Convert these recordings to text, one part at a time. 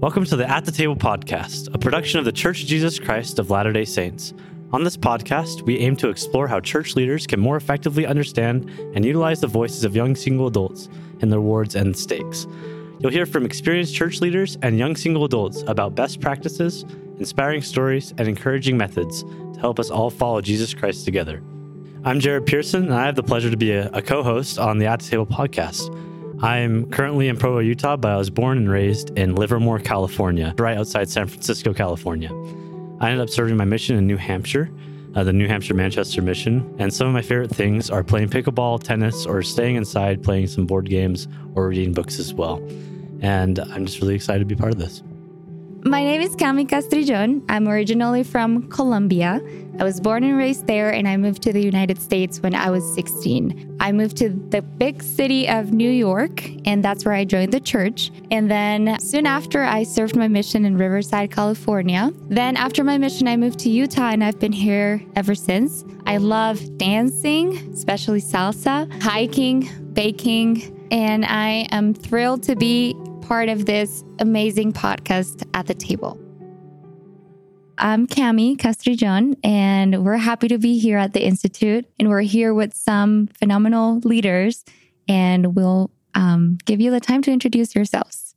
Welcome to the At the Table podcast, a production of the Church of Jesus Christ of Latter day Saints. On this podcast, we aim to explore how church leaders can more effectively understand and utilize the voices of young single adults in their wards and stakes. You'll hear from experienced church leaders and young single adults about best practices, inspiring stories, and encouraging methods to help us all follow Jesus Christ together. I'm Jared Pearson, and I have the pleasure to be a, a co host on the At the Table podcast. I'm currently in Provo, Utah, but I was born and raised in Livermore, California, right outside San Francisco, California. I ended up serving my mission in New Hampshire, uh, the New Hampshire Manchester mission, and some of my favorite things are playing pickleball, tennis, or staying inside playing some board games or reading books as well. And I'm just really excited to be part of this. My name is Cami Castrillon. I'm originally from Colombia. I was born and raised there, and I moved to the United States when I was 16. I moved to the big city of New York, and that's where I joined the church. And then soon after, I served my mission in Riverside, California. Then, after my mission, I moved to Utah, and I've been here ever since. I love dancing, especially salsa, hiking, baking, and I am thrilled to be part of this amazing podcast at the table. I'm Cami Castrillon, and we're happy to be here at the Institute. And we're here with some phenomenal leaders, and we'll um, give you the time to introduce yourselves.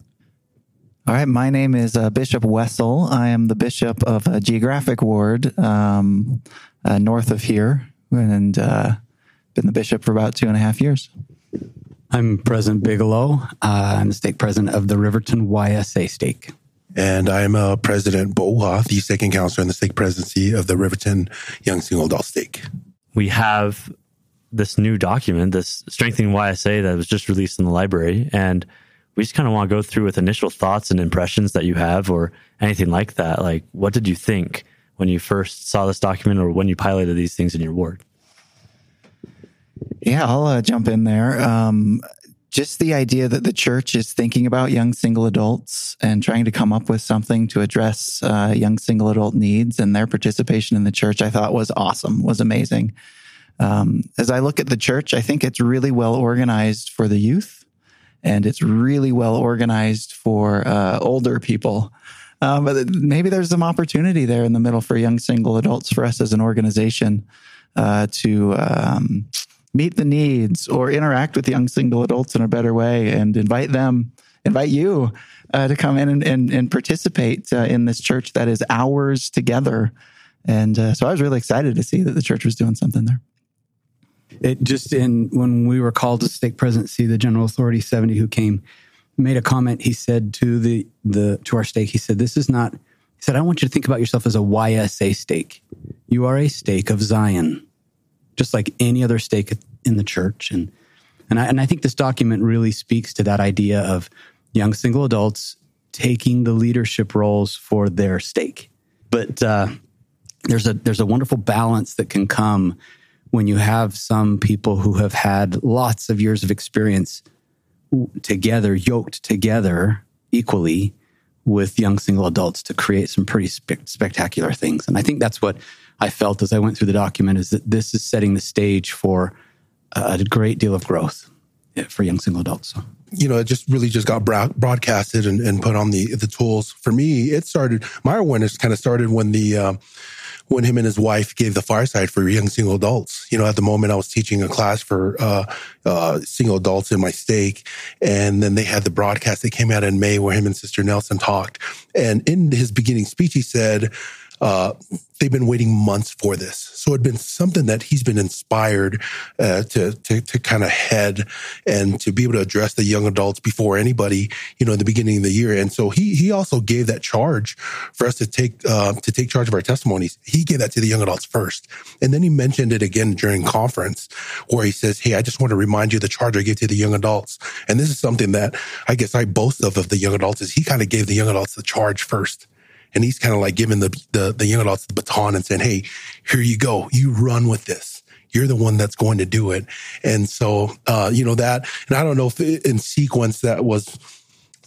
All right, my name is uh, Bishop Wesel. I am the bishop of a geographic ward um, uh, north of here, and uh, been the bishop for about two and a half years. I'm President Bigelow. Uh, I'm the stake president of the Riverton YSA stake. And I'm uh, President Boha, the second counselor in the stake presidency of the Riverton Young Single Adult Stake. We have this new document, this Strengthening YSA that was just released in the library. And we just kind of want to go through with initial thoughts and impressions that you have or anything like that. Like, what did you think when you first saw this document or when you piloted these things in your ward? Yeah, I'll uh, jump in there. Um, just the idea that the church is thinking about young single adults and trying to come up with something to address uh, young single adult needs and their participation in the church, I thought was awesome, was amazing. Um, as I look at the church, I think it's really well organized for the youth and it's really well organized for uh, older people. Um, but maybe there's some opportunity there in the middle for young single adults for us as an organization uh, to um, meet the needs or interact with young single adults in a better way and invite them, invite you uh, to come in and, and, and participate uh, in this church that is ours together. And uh, so I was really excited to see that the church was doing something there. It just in when we were called to stake presidency, the General Authority 70 who came made a comment. He said to the the to our stake, he said, This is not he said, I want you to think about yourself as a YSA stake. You are a stake of Zion just like any other stake in the church. And and I, and I think this document really speaks to that idea of young single adults taking the leadership roles for their stake. But uh, there's a there's a wonderful balance that can come when you have some people who have had lots of years of experience together, yoked together equally with young single adults to create some pretty spe- spectacular things. And I think that's what I felt as I went through the document is that this is setting the stage for a great deal of growth for young single adults. You know, it just really just got broadcasted and, and, put on the the tools. For me, it started. My awareness kind of started when the uh, when him and his wife gave the fireside for young single adults. You know, at the moment I was teaching a class for uh, uh, single adults in my stake, and then they had the broadcast that came out in May where him and Sister Nelson talked. And in his beginning speech, he said uh, they've been waiting months for this. So it'd been something that he's been inspired uh, to to, to kind of head and to be able to address the young adults before anybody, you know, in the beginning of the year. And so he he also gave that charge for us to take uh, to take charge of our testimonies. He gave that to the young adults first, and then he mentioned it again during conference where he says, "Hey, I just want to remind you the charge I gave to the young adults." And this is something that I guess I boast of of the young adults is he kind of gave the young adults the charge first and he's kind of like giving the, the, the young adults the baton and saying, Hey, here you go. You run with this. You're the one that's going to do it. And so, uh, you know, that, and I don't know if in sequence that was,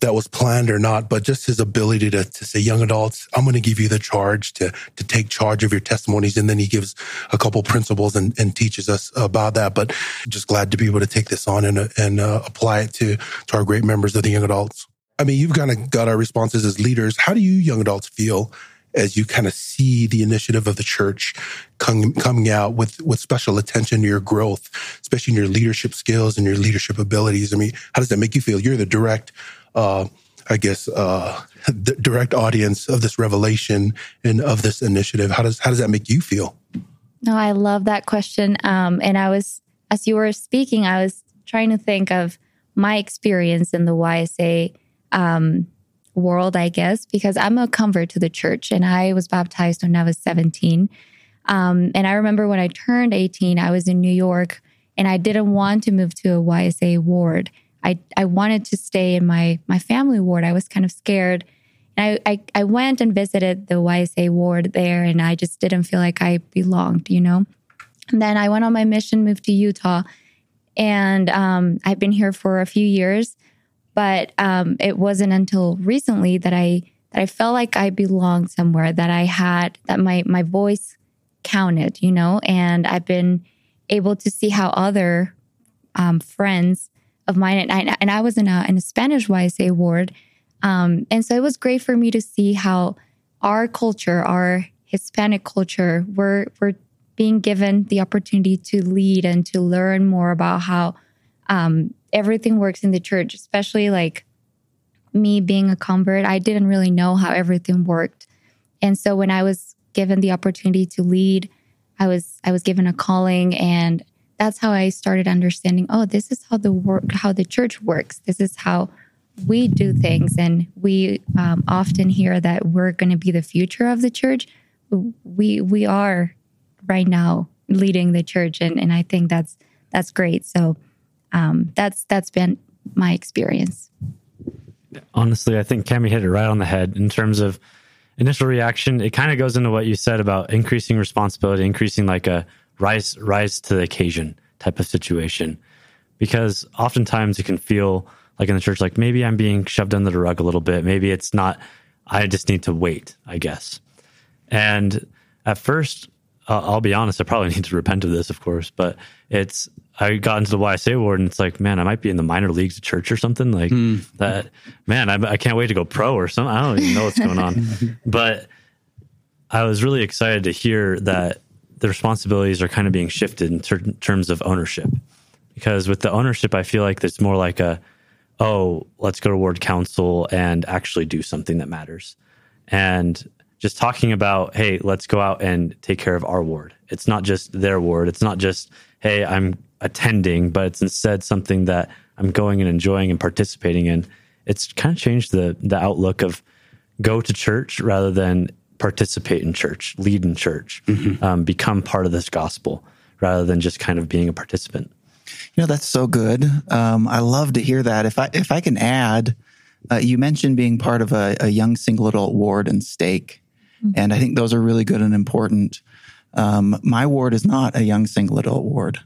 that was planned or not, but just his ability to, to say, young adults, I'm going to give you the charge to, to take charge of your testimonies. And then he gives a couple principles and, and teaches us about that. But just glad to be able to take this on and, and uh, apply it to, to our great members of the young adults. I mean, you've kind of got our responses as leaders. How do you young adults feel as you kind of see the initiative of the church com- coming out with, with special attention to your growth, especially in your leadership skills and your leadership abilities? I mean, how does that make you feel? You're the direct, uh, I guess, uh, the direct audience of this revelation and of this initiative. How does how does that make you feel? No, I love that question. Um, and I was, as you were speaking, I was trying to think of my experience in the YSA um, world, I guess, because I'm a convert to the church and I was baptized when I was 17. Um, and I remember when I turned 18, I was in New York and I didn't want to move to a YSA ward. I, I wanted to stay in my, my family ward. I was kind of scared. And I, I, I went and visited the YSA ward there and I just didn't feel like I belonged, you know? And then I went on my mission, moved to Utah, and um, I've been here for a few years. But um, it wasn't until recently that I that I felt like I belonged somewhere, that I had that my my voice counted, you know. And I've been able to see how other um, friends of mine and I, and I was in a in a Spanish YSA ward, um, and so it was great for me to see how our culture, our Hispanic culture, we're we're being given the opportunity to lead and to learn more about how um, everything works in the church, especially like me being a convert, I didn't really know how everything worked. And so when I was given the opportunity to lead, I was I was given a calling and that's how I started understanding, oh, this is how the work how the church works. This is how we do things and we um, often hear that we're going to be the future of the church. We we are right now leading the church and and I think that's that's great. So um, that's that's been my experience. Honestly, I think Cami hit it right on the head in terms of initial reaction. It kind of goes into what you said about increasing responsibility, increasing like a rise rise to the occasion type of situation. Because oftentimes it can feel like in the church, like maybe I'm being shoved under the rug a little bit. Maybe it's not. I just need to wait, I guess. And at first, uh, I'll be honest, I probably need to repent of this, of course, but it's I got into the YSA ward and it's like, man, I might be in the minor leagues of church or something like mm. that. Man, I, I, can't wait to go pro or something. I don't even know what's going on. but I was really excited to hear that the responsibilities are kind of being shifted in ter- terms of ownership. Because with the ownership, I feel like it's more like a, oh, let's go to ward council and actually do something that matters. And just talking about, hey, let's go out and take care of our ward. It's not just their ward. It's not just, hey, I'm attending, but it's instead something that I'm going and enjoying and participating in. It's kind of changed the the outlook of go to church rather than participate in church, lead in church, mm-hmm. um, become part of this gospel rather than just kind of being a participant. You know, that's so good. Um, I love to hear that. If I if I can add, uh, you mentioned being part of a, a, young single adult ward and stake, mm-hmm. and I think those are really good and important. Um, my ward is not a young single adult ward.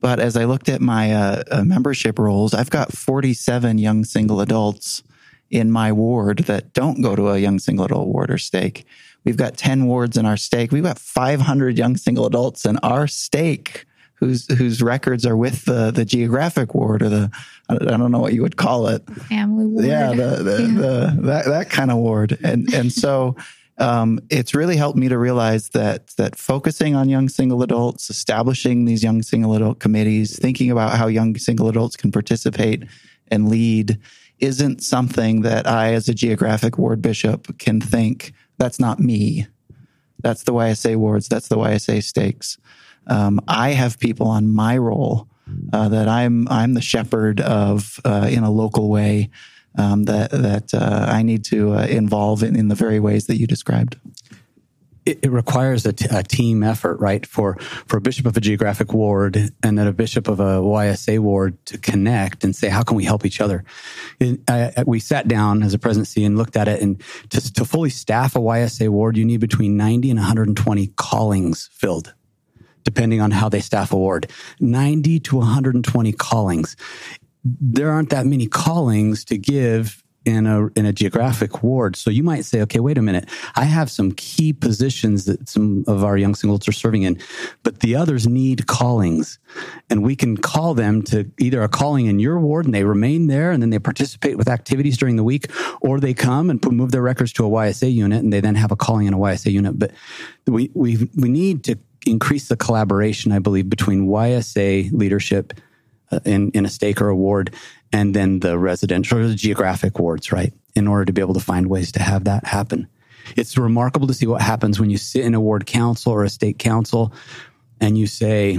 But as I looked at my uh, uh, membership rolls, I've got 47 young single adults in my ward that don't go to a young single adult ward or stake. We've got 10 wards in our stake. We've got 500 young single adults in our stake whose whose records are with the the geographic ward or the I don't know what you would call it family ward. Yeah, the, the, yeah. the that that kind of ward. And and so um, it's really helped me to realize that that focusing on young single adults, establishing these young single adult committees, thinking about how young single adults can participate and lead, isn't something that I, as a geographic ward bishop, can think that's not me. That's the YSA wards. That's the YSA stakes. Um, I have people on my role uh, that I'm I'm the shepherd of uh, in a local way um, that that uh, I need to uh, involve in, in the very ways that you described. It, it requires a, t- a team effort, right? For for a bishop of a geographic ward and then a bishop of a YSA ward to connect and say, how can we help each other? And, uh, we sat down as a presidency and looked at it, and to, to fully staff a YSA ward, you need between 90 and 120 callings filled depending on how they staff a ward. 90 to 120 callings there aren't that many callings to give in a in a geographic ward. So you might say, okay, wait a minute. I have some key positions that some of our young singles are serving in, but the others need callings, and we can call them to either a calling in your ward and they remain there and then they participate with activities during the week, or they come and move their records to a YSA unit and they then have a calling in a YSA unit. But we we we need to increase the collaboration, I believe, between YSA leadership Uh, in in a stake or a ward and then the residential or the geographic wards, right? In order to be able to find ways to have that happen. It's remarkable to see what happens when you sit in a ward council or a stake council and you say,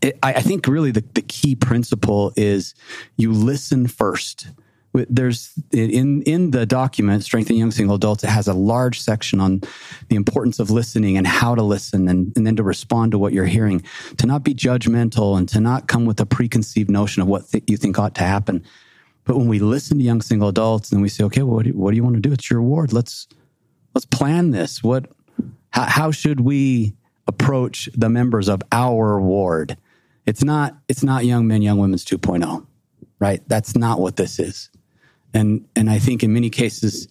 it, I, I think really the, the key principle is you listen first there's in in the document strengthen young single adults it has a large section on the importance of listening and how to listen and, and then to respond to what you're hearing. To not be judgmental and to not come with a preconceived notion of what th- you think ought to happen. But when we listen to young single adults and we say okay well, what, do you, what do you want to do? It's your award. Let's let's plan this. What how, how should we approach the members of our ward? It's not it's not young men young women's 2.0 right? That's not what this is and, and I think in many cases,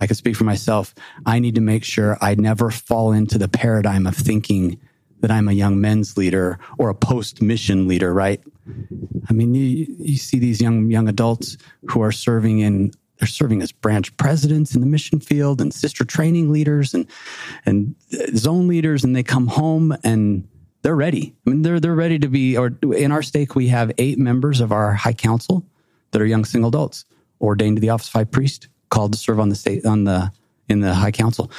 I can speak for myself, I need to make sure I never fall into the paradigm of thinking that I'm a young men's leader or a post mission leader, right? I mean, you, you see these young, young adults who are serving in, they're serving as branch presidents in the mission field and sister training leaders and, and zone leaders, and they come home and they're ready. I mean, they're, they're ready to be, or in our stake, we have eight members of our high council that are young single adults ordained to the office of high priest, called to serve on the stake on the in the high council.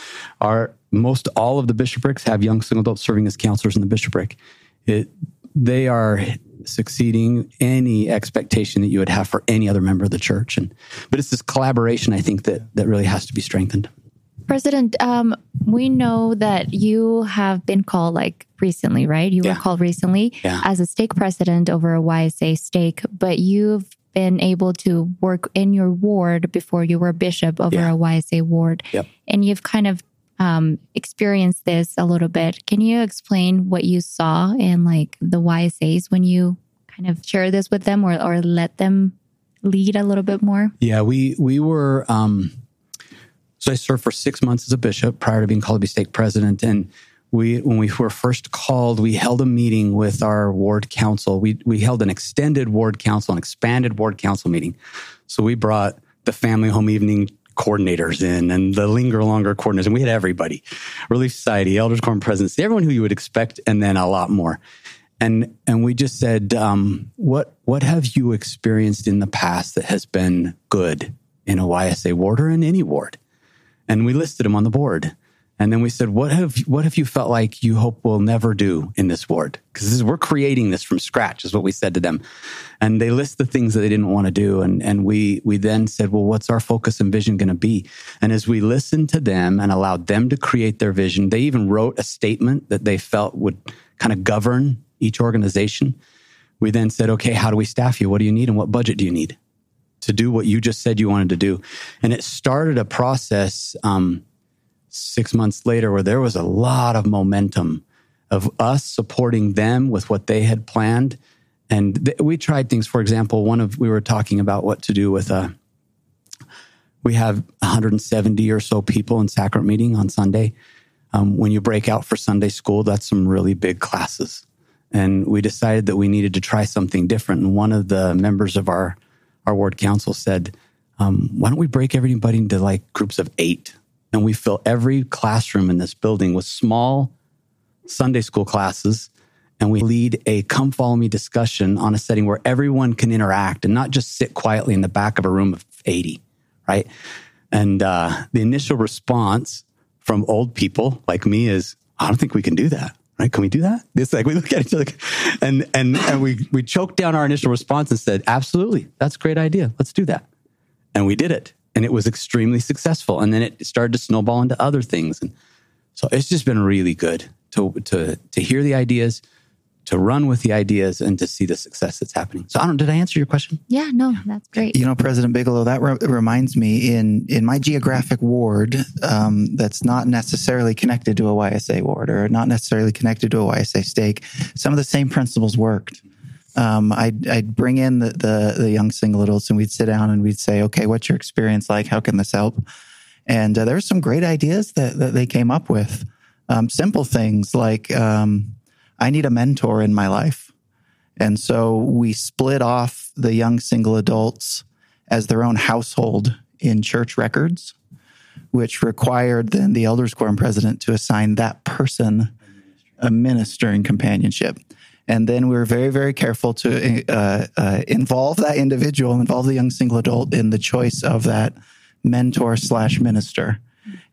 Our most all of the bishoprics have young single adults serving as counselors in the bishopric. It, they are succeeding any expectation that you would have for any other member of the church. And but it's this collaboration I think that that really has to be strengthened. President, um, we know that you have been called like recently, right? You yeah. were called recently yeah. as a stake president over a YSA stake, but you've been able to work in your ward before you were a bishop over yeah. a YSA ward. Yep. And you've kind of um, experienced this a little bit. Can you explain what you saw in like the YSAs when you kind of share this with them or, or let them lead a little bit more? Yeah, we we were um so I served for six months as a bishop prior to being called to be stake president. And we when we were first called, we held a meeting with our ward council. We we held an extended ward council, an expanded ward council meeting. So we brought the family home evening coordinators in and the linger longer coordinators, and we had everybody, Relief Society, Elders Quorum Presidency, everyone who you would expect, and then a lot more. And and we just said, um, what what have you experienced in the past that has been good in a YSA ward or in any ward? And we listed them on the board. And then we said, what have, what have you felt like you hope will never do in this ward? Because we're creating this from scratch is what we said to them. And they list the things that they didn't want to do. And, and we, we then said, well, what's our focus and vision going to be? And as we listened to them and allowed them to create their vision, they even wrote a statement that they felt would kind of govern each organization. We then said, okay, how do we staff you? What do you need? And what budget do you need to do what you just said you wanted to do? And it started a process, um, six months later where there was a lot of momentum of us supporting them with what they had planned. And th- we tried things, for example, one of, we were talking about what to do with a, uh, we have 170 or so people in sacrament meeting on Sunday. Um, when you break out for Sunday school, that's some really big classes. And we decided that we needed to try something different. And one of the members of our, our ward council said, um, why don't we break everybody into like groups of eight? And we fill every classroom in this building with small Sunday school classes. And we lead a come follow me discussion on a setting where everyone can interact and not just sit quietly in the back of a room of 80, right? And uh, the initial response from old people like me is, I don't think we can do that. Right? Can we do that? It's like we look at each other and and and we we choked down our initial response and said, absolutely, that's a great idea. Let's do that. And we did it and it was extremely successful. And then it started to snowball into other things. And so it's just been really good to to to hear the ideas, to run with the ideas, and to see the success that's happening. So I don't. Did I answer your question? Yeah. No, that's great. You know, President Bigelow, that re- reminds me in in my geographic ward, um, that's not necessarily connected to a YSA ward or not necessarily connected to a YSA stake. Some of the same principles worked. Um, I'd, I'd bring in the, the, the young single adults and we'd sit down and we'd say, okay, what's your experience like? How can this help? And uh, were some great ideas that, that they came up with. Um, simple things like um, I need a mentor in my life. And so we split off the young single adults as their own household in church records, which required then the elders quorum president to assign that person a minister in companionship. And then we were very, very careful to uh, uh, involve that individual, involve the young single adult in the choice of that mentor slash minister.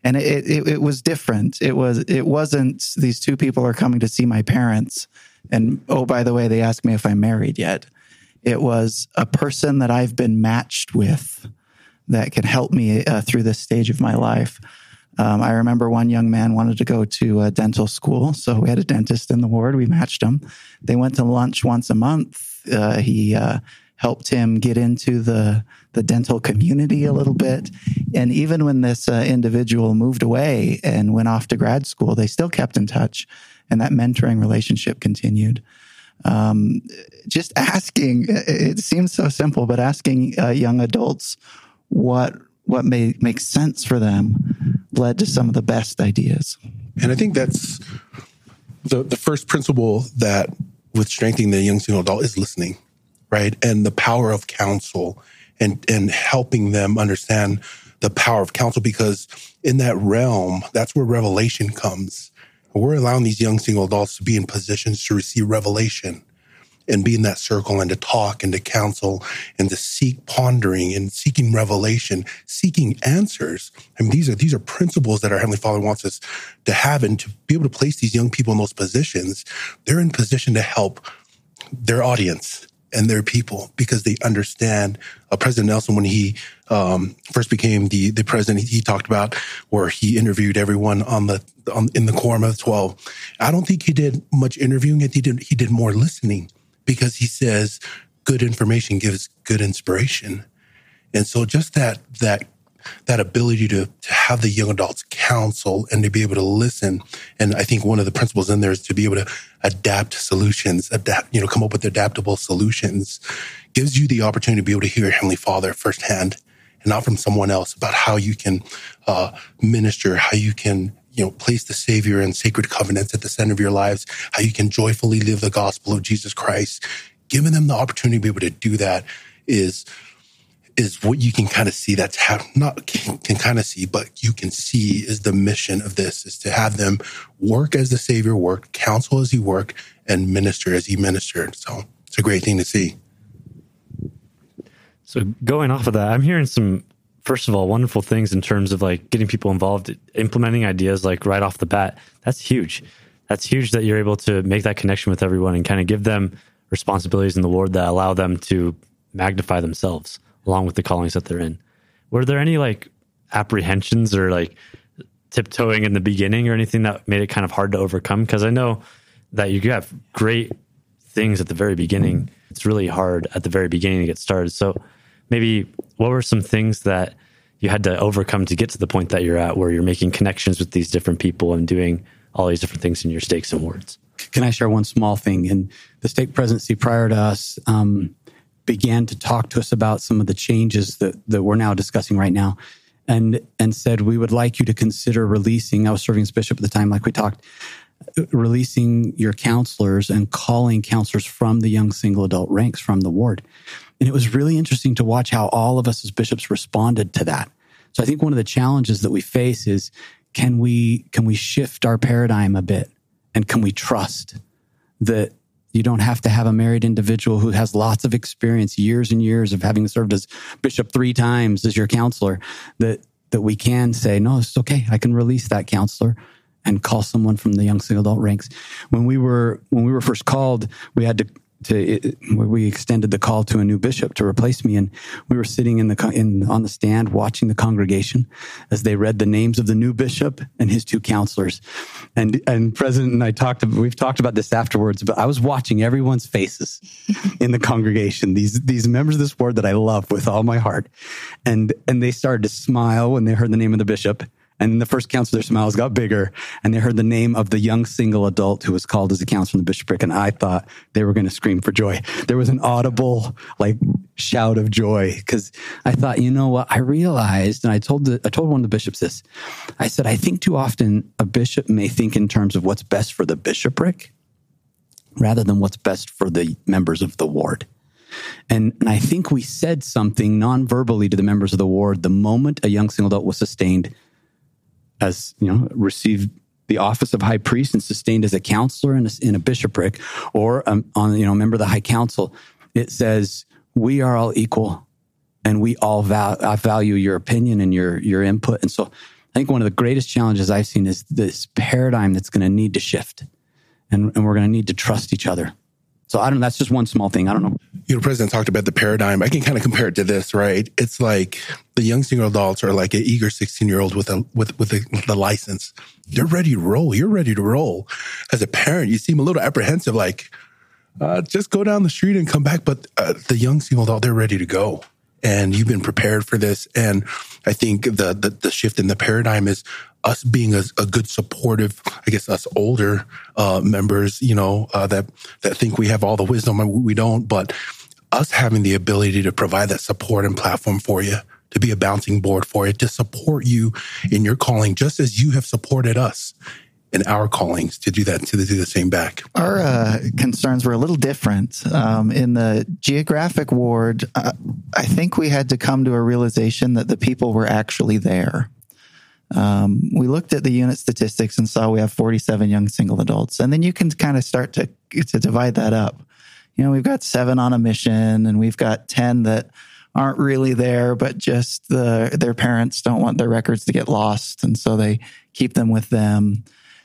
And it, it, it was different. It was it wasn't these two people are coming to see my parents, and oh by the way, they asked me if I'm married yet. It was a person that I've been matched with that can help me uh, through this stage of my life. Um, I remember one young man wanted to go to a dental school, so we had a dentist in the ward. We matched him. They went to lunch once a month. Uh, he uh, helped him get into the the dental community a little bit. And even when this uh, individual moved away and went off to grad school, they still kept in touch, and that mentoring relationship continued. Um, just asking, it seems so simple, but asking uh, young adults what what may make sense for them led to some of the best ideas. And I think that's the the first principle that with strengthening the young single adult is listening, right? And the power of counsel and and helping them understand the power of counsel because in that realm, that's where revelation comes. We're allowing these young single adults to be in positions to receive revelation and be in that circle and to talk and to counsel and to seek pondering and seeking revelation, seeking answers. I mean, these are these are principles that our Heavenly Father wants us to have and to be able to place these young people in those positions. They're in position to help their audience and their people because they understand. Uh, president Nelson, when he um, first became the the president, he, he, talked about where he interviewed everyone on the on, in the quorum of twelve. I don't think he did much interviewing. He did he did more listening because he says good information gives good inspiration. And so just that that that ability to, to have the young adults counsel and to be able to listen. And I think one of the principles in there is to be able to adapt solutions, adapt, you know, come up with adaptable solutions gives you the opportunity to be able to hear Heavenly Father firsthand and not from someone else about how you can uh, minister, how you can you know, place the Savior and sacred covenants at the center of your lives, how you can joyfully live the gospel of Jesus Christ. Giving them the opportunity to be able to do that is is what you can kind of see that's have not can, can kind of see, but you can see is the mission of this is to have them work as the Savior worked, counsel as he worked, and minister as he ministered. So it's a great thing to see. So going off of that, I'm hearing some first of all, wonderful things in terms of like getting people involved, implementing ideas like right off the bat. That's huge. That's huge that you're able to make that connection with everyone and kind of give them responsibilities in the Lord that allow them to magnify themselves along with the callings that they're in. Were there any like apprehensions or like tiptoeing in the beginning or anything that made it kind of hard to overcome? Because I know that you have great things at the very beginning. It's really hard at the very beginning to get started. So maybe what were some things that you had to overcome to get to the point that you're at where you're making connections with these different people and doing all these different things in your stakes and wards? Can I share one small thing? And the stake presidency prior to us um, began to talk to us about some of the changes that, that we're now discussing right now and and said we would like you to consider releasing i was serving as bishop at the time like we talked releasing your counselors and calling counselors from the young single adult ranks from the ward and it was really interesting to watch how all of us as bishops responded to that. So I think one of the challenges that we face is can we can we shift our paradigm a bit and can we trust that you don't have to have a married individual who has lots of experience, years and years of having served as bishop three times as your counselor, that that we can say, no, it's okay. I can release that counselor and call someone from the young single adult ranks. When we were when we were first called, we had to to we extended the call to a new bishop to replace me and we were sitting in the in on the stand watching the congregation as they read the names of the new bishop and his two counselors. And and president and I talked we've talked about this afterwards but I was watching everyone's faces in the congregation these these members of this board that I love with all my heart. And and they started to smile when they heard the name of the bishop And the first council, their smiles got bigger and they heard the name of the young single adult who was called as a counselor in the bishopric. And I thought they were going to scream for joy. There was an audible like shout of joy because I thought, you know what? I realized, and I told the, I told one of the bishops this. I said, I think too often a bishop may think in terms of what's best for the bishopric rather than what's best for the members of the ward. And, and I think we said something non verbally to the members of the ward the moment a young single adult was sustained as, you know, received the office of high priest and sustained as a counselor in a, in a bishopric or um, on, you know, member of the high council. It says, we are all equal and we all val- value your opinion and your, your input. And so I think one of the greatest challenges I've seen is this paradigm that's going to need to shift and, and we're going to need to trust each other. So I don't. That's just one small thing. I don't know. You know, President talked about the paradigm. I can kind of compare it to this, right? It's like the young single adults are like an eager 16 year old with a, with, with a, the license. They're ready to roll. You're ready to roll. As a parent, you seem a little apprehensive, like, uh, just go down the street and come back. But uh, the young single adult, they're ready to go. And you've been prepared for this. And I think the, the, the shift in the paradigm is us being a, a, good supportive, I guess us older uh, members, you know, uh, that that think we have all the wisdom, and we don't, but us having the ability to provide that support and platform for you, to be a bouncing board for you, to support you in your calling, just as you have supported us in our callings to do that, to do the same back. Our uh, concerns were a little different. Um, in the geographic ward, uh, I think we had to come to a realization that the people were actually there. Um, we looked at the unit statistics and saw we have 47 young single adults. And then you can kind of start to, to divide that up. You know, we've got seven on a mission and we've got 10 that aren't really there, but just the, their parents don't want their records to get lost. And so they keep them with them.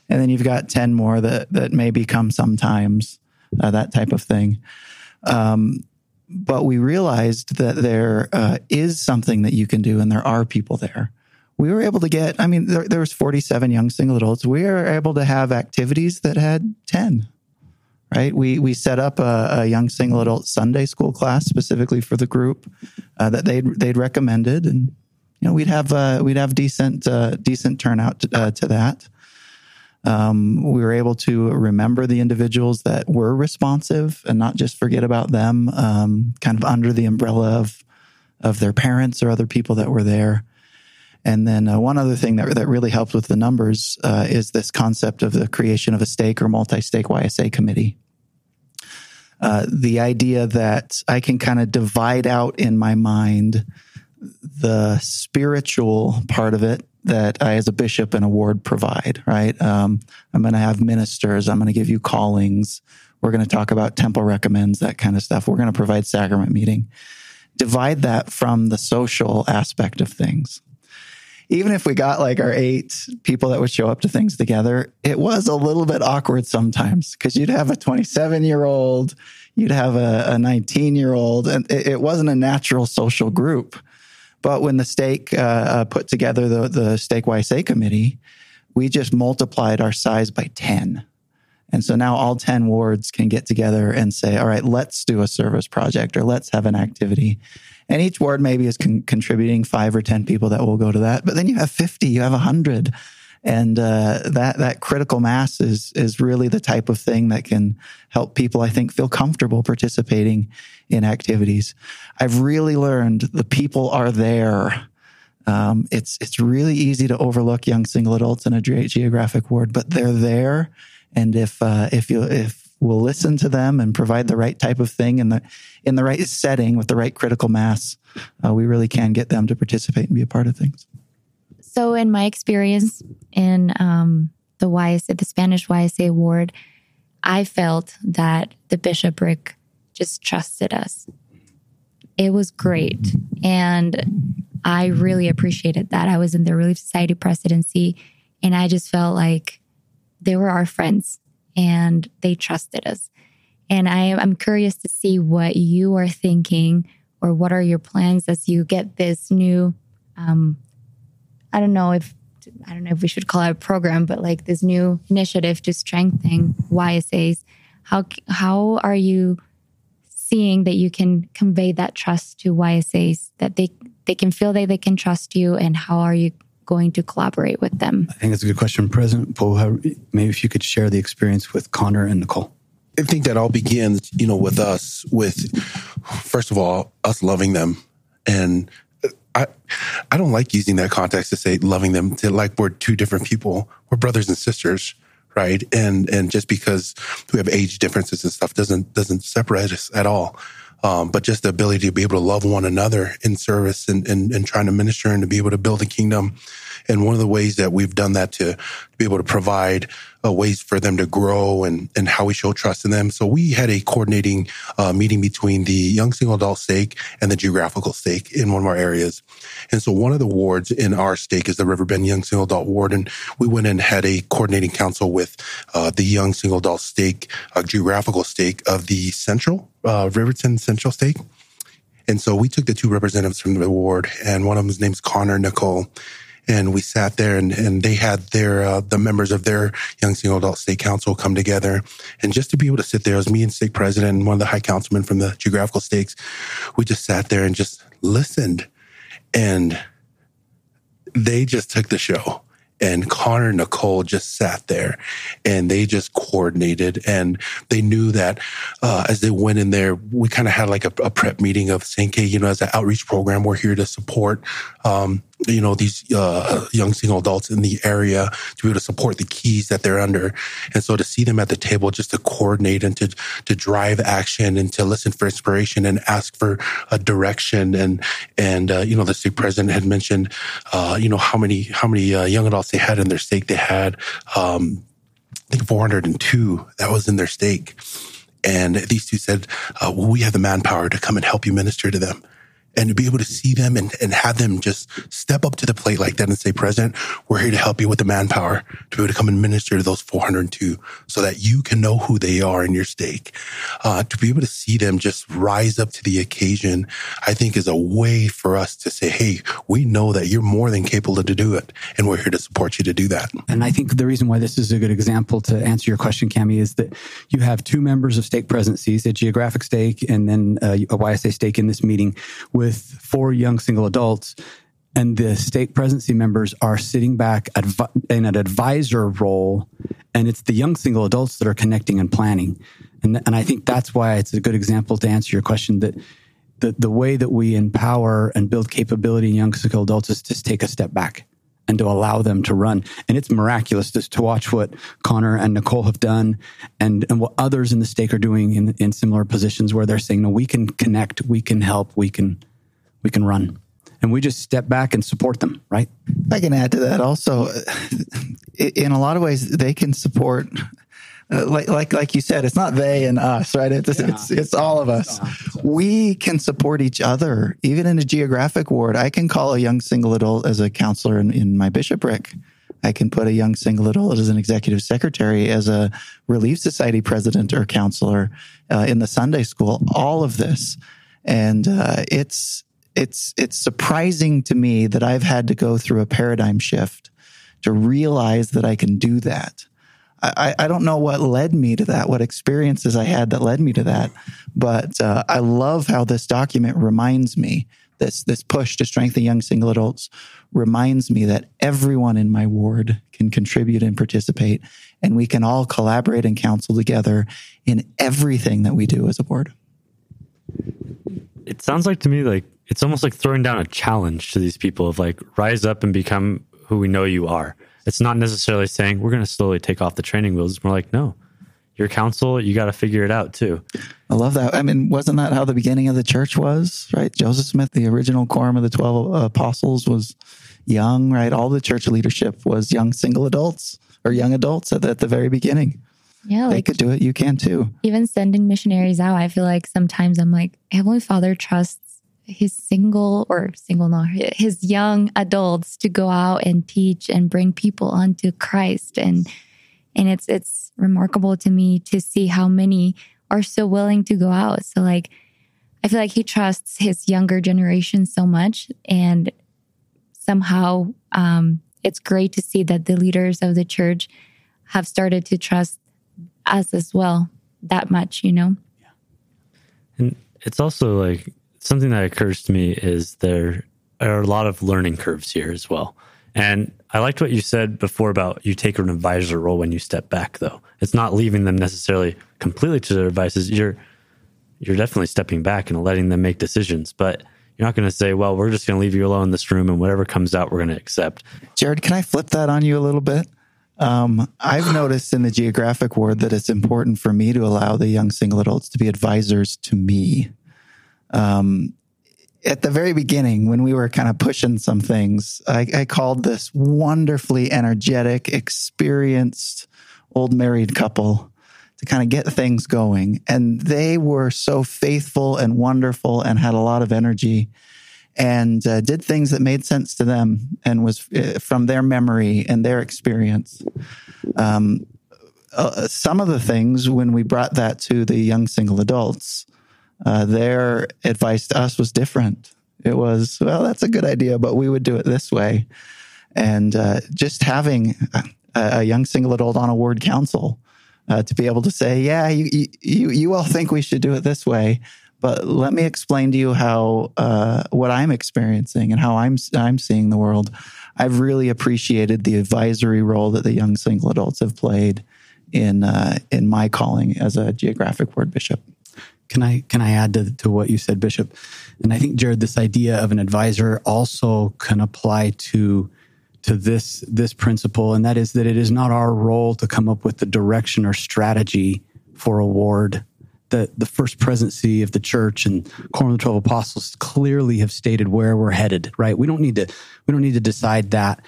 And then you've got 10 more that, that may become sometimes, uh, that type of thing. Um, but we realized that there uh, is something that you can do and there are people there we were able to get, I mean, there, there was 47 young single adults. We were able to have activities that had 10, right? We, we set up a, a young single adult Sunday school class specifically for the group uh, that they'd, they'd recommended. And, you know, we'd have, uh, we'd have decent, uh, decent turnout to, uh, to that. Um, we were able to remember the individuals that were responsive and not just forget about them, um, kind of under the umbrella of, of their parents or other people that were there. And then uh, one other thing that, that really helps with the numbers uh, is this concept of the creation of a stake or multi-stake YSA committee. Uh, the idea that I can kind of divide out in my mind the spiritual part of it that I, as a bishop and a ward, provide, right? Um, I'm going to have ministers. I'm going to give you callings. We're going to talk about temple recommends, that kind of stuff. We're going to provide sacrament meeting. Divide that from the social aspect of things even if we got like our eight people that would show up to things together, it was a little bit awkward sometimes because you'd have a 27 year old, you'd have a 19 year old, and it, it, wasn't a natural social group. But when the stake uh, uh, put together the, the stake YSA committee, we just multiplied our size by 10. And so now all 10 wards can get together and say, all right, let's do a service project or let's have an activity. And each ward maybe is con- contributing five or 10 people that will go to that. But then you have 50, you have 100. And uh, that, that critical mass is, is really the type of thing that can help people, I think, feel comfortable participating in activities. I've really learned the people are there. Um, it's, it's really easy to overlook young single adults in a geographic ward, but they're there. And if, uh, if you, if will listen to them and provide the right type of thing in the in the right setting with the right critical mass, uh, we really can get them to participate and be a part of things. So, in my experience in um, the YSA, the Spanish YSA Award, I felt that the bishopric just trusted us. It was great, and I really appreciated that. I was in the Relief Society presidency, and I just felt like they were our friends and they trusted us. And I, I'm curious to see what you are thinking or what are your plans as you get this new, um, I don't know if, I don't know if we should call it a program, but like this new initiative to strengthen YSAs. How, how are you seeing that you can convey that trust to YSAs that they, they can feel that they can trust you and how are you going to collaborate with them? I think it's a good question. President Poe, maybe if you could share the experience with Connor and Nicole. I think that all begins, you know, with us, with first of all, us loving them. And I, I don't like using that context to say loving them to like we're two different people. We're brothers and sisters, right? And, and just because we have age differences and stuff doesn't, doesn't separate us at all. Um, but just the ability to be able to love one another in service and, and, and trying to minister and to be able to build a kingdom. And one of the ways that we've done that to, to be able to provide uh, ways for them to grow and, and how we show trust in them. So we had a coordinating uh, meeting between the young single adult stake and the geographical stake in one of our areas. And so one of the wards in our stake is the Riverbend Young Single Adult Ward. And we went and had a coordinating council with uh, the young single adult stake, uh, geographical stake of the central, uh, Riverton Central stake. And so we took the two representatives from the ward, and one of them's name's Connor Nicole and we sat there and, and they had their uh, the members of their young single adult stake council come together. And just to be able to sit there it was me and stake president and one of the high councilmen from the geographical stakes. We just sat there and just listened. And they just took the show. And Connor and Nicole just sat there and they just coordinated. And they knew that uh, as they went in there, we kind of had like a, a, prep meeting of saying, okay, you know, as an outreach program, we're here to support, um, you know, these uh, young single adults in the area to be able to support the keys that they're under. And so to see them at the table just to coordinate and to, to drive action and to listen for inspiration and ask for a direction. And, and, uh, you know, the stake president had mentioned, uh, you know, how many, how many uh, young adults they had in their stake. They had, um, I think 402 that was in their stake. And these two said, uh, we have the manpower to come and help you minister to them and to be able to see them and, and have them just step up to the plate like that and say, President, we're here to help you with the manpower to be able to come and minister to those 402 so that you can know who they are in your stake. Uh, to be able to see them just rise up to the occasion, I think is a way for us to say, Hey, we know that you're more than capable to do it. And we're here to support you to do that. And I think the reason why this is a good example to answer your question, Cami, is that you have two members of stake presidencies, a geographic stake and then a, a YSA stake in this meeting with with four young single adults and the stake presidency members are sitting back in an advisor role and it's the young single adults that are connecting and planning and, and i think that's why it's a good example to answer your question that the, the way that we empower and build capability in young single adults is to take a step back and to allow them to run. And it's miraculous just to watch what Connor and Nicole have done and, and what others in the stake are doing in, in similar positions where they're saying, no, we can connect, we can help, we can, we can run. And we just step back and support them, right? I can add to that also. In a lot of ways, they can support uh, like like like you said, it's not they and us, right? It's yeah. it's, it's all of us. We can support each other, even in a geographic ward. I can call a young single adult as a counselor in, in my bishopric. I can put a young single adult as an executive secretary, as a relief society president or counselor uh, in the Sunday school. All of this, and uh, it's it's it's surprising to me that I've had to go through a paradigm shift to realize that I can do that I, I don't know what led me to that, what experiences I had that led me to that, but uh, I love how this document reminds me this this push to strengthen young single adults reminds me that everyone in my ward can contribute and participate, and we can all collaborate and counsel together in everything that we do as a board. It sounds like to me like it's almost like throwing down a challenge to these people of like rise up and become who we know you are it's not necessarily saying we're going to slowly take off the training wheels. It's more like, no, your council, you got to figure it out too. I love that. I mean, wasn't that how the beginning of the church was, right? Joseph Smith, the original quorum of the 12 uh, apostles, was young, right? All the church leadership was young single adults or young adults at the, at the very beginning. Yeah, like, they could do it. You can too. Even sending missionaries out, I feel like sometimes I'm like, Heavenly Father trusts his single or single not his young adults to go out and teach and bring people onto Christ and and it's it's remarkable to me to see how many are so willing to go out so like I feel like he trusts his younger generation so much and somehow um, it's great to see that the leaders of the church have started to trust us as well that much you know Yeah. and it's also like something that occurs to me is there are a lot of learning curves here as well. And I liked what you said before about you take an advisor role when you step back, though. It's not leaving them necessarily completely to their devices. You're you're definitely stepping back and letting them make decisions, but you're not going to say, "Well, we're just going to leave you alone in this room, and whatever comes out, we're going to accept." Jared, can I flip that on you a little bit? Um, I've noticed in the geographic ward that it's important for me to allow the young single adults to be advisors to me. Um, at the very beginning, when we were kind of pushing some things, I, I called this wonderfully energetic, experienced old married couple to kind of get things going. And they were so faithful and wonderful and had a lot of energy and uh, did things that made sense to them and was uh, from their memory and their experience. Um, uh, some of the things, when we brought that to the young single adults, uh, their advice to us was different. It was, well, that's a good idea, but we would do it this way. And uh, just having a, a, young single adult on a ward council uh, to be able to say, yeah, you, you, you all think we should do it this way, but let me explain to you how uh, what I'm experiencing and how I'm I'm seeing the world. I've really appreciated the advisory role that the young single adults have played in uh, in my calling as a geographic ward bishop. Can I can I add to, to what you said, Bishop? And I think Jared, this idea of an advisor also can apply to to this this principle, and that is that it is not our role to come up with the direction or strategy for a ward the, the first presidency of the church and Quorum of the Twelve Apostles clearly have stated where we're headed, right? We don't need to, we don't need to decide that.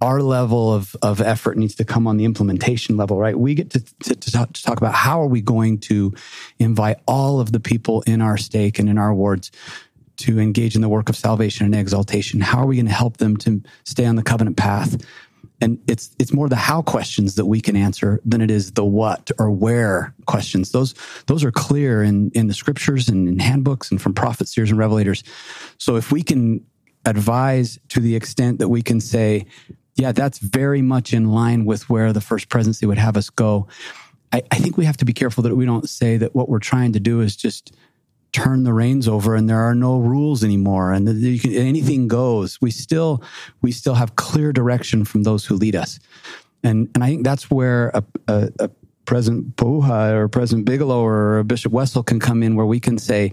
Our level of, of effort needs to come on the implementation level, right? We get to, to, to, talk, to talk about how are we going to invite all of the people in our stake and in our wards to engage in the work of salvation and exaltation? How are we going to help them to stay on the covenant path? And it's it's more the how questions that we can answer than it is the what or where questions. Those those are clear in in the scriptures and in handbooks and from prophets seers and revelators. So if we can advise to the extent that we can say yeah that's very much in line with where the first presidency would have us go I, I think we have to be careful that we don't say that what we're trying to do is just turn the reins over and there are no rules anymore and can, anything goes. We still we still have clear direction from those who lead us. And and i think that's where a, a, a president Pouha or president bigelow or bishop Wesel can come in where we can say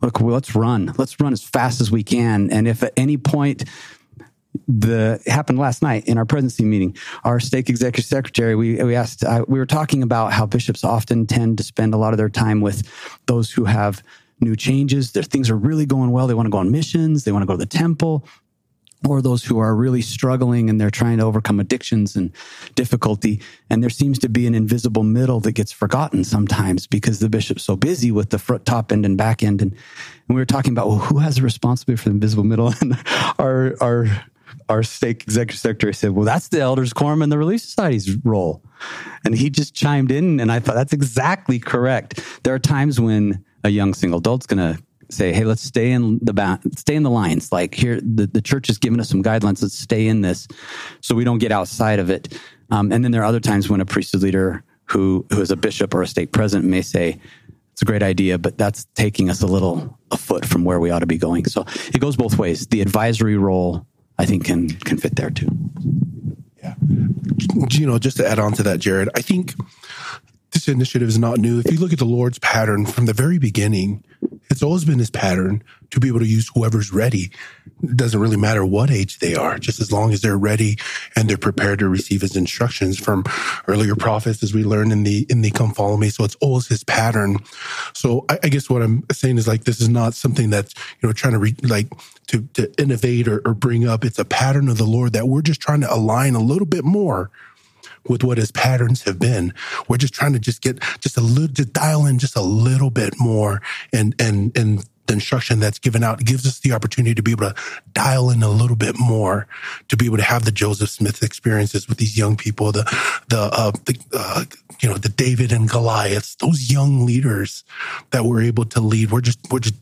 look well, let's run. Let's run as fast as we can. And if at any point the happened last night in our presidency meeting. Our stake executive secretary, we we asked, uh, we were talking about how bishops often tend to spend a lot of their time with those who have new changes. Their things are really going well. They want to go on missions. They want to go to the temple. Or those who are really struggling and they're trying to overcome addictions and difficulty. And there seems to be an invisible middle that gets forgotten sometimes because the bishop's so busy with the front, top end and back end. And, and we were talking about, well, who has the responsibility for the invisible middle? And our, our our stake executive secretary said, Well, that's the elders quorum and the Relief Society's role. And he just chimed in, and I thought that's exactly correct. There are times when a young single adult's to say, Hey, let's stay in the ba- stay in the lines. Like here, the, the church has given us some guidelines. Let's stay in this so we don't get outside of it. Um, and then there are other times when a priesthood leader who, who is a bishop or a stake president may say, it's a great idea, but that's taking us a little a foot from where we ought to be going. So it goes both ways. The advisory role I think can can fit there too. Yeah. You know, just to add on to that, Jared, I think this initiative is not new. If you look at the Lord's pattern from the very beginning, it's always been his pattern to be able to use whoever's ready. It doesn't really matter what age they are, just as long as they're ready and they're prepared to receive his instructions from earlier prophets, as we learned in the in the Come Follow Me. So it's always his pattern. So I, I guess what I'm saying is like this is not something that's you know trying to re, like to to innovate or, or bring up. It's a pattern of the Lord that we're just trying to align a little bit more with what his patterns have been. We're just trying to just get just a little, just dial in just a little bit more and, and, and the instruction that's given out gives us the opportunity to be able to dial in a little bit more, to be able to have the Joseph Smith experiences with these young people, the the, uh, the uh, you know the David and Goliaths, those young leaders that we're able to lead. We're just we're just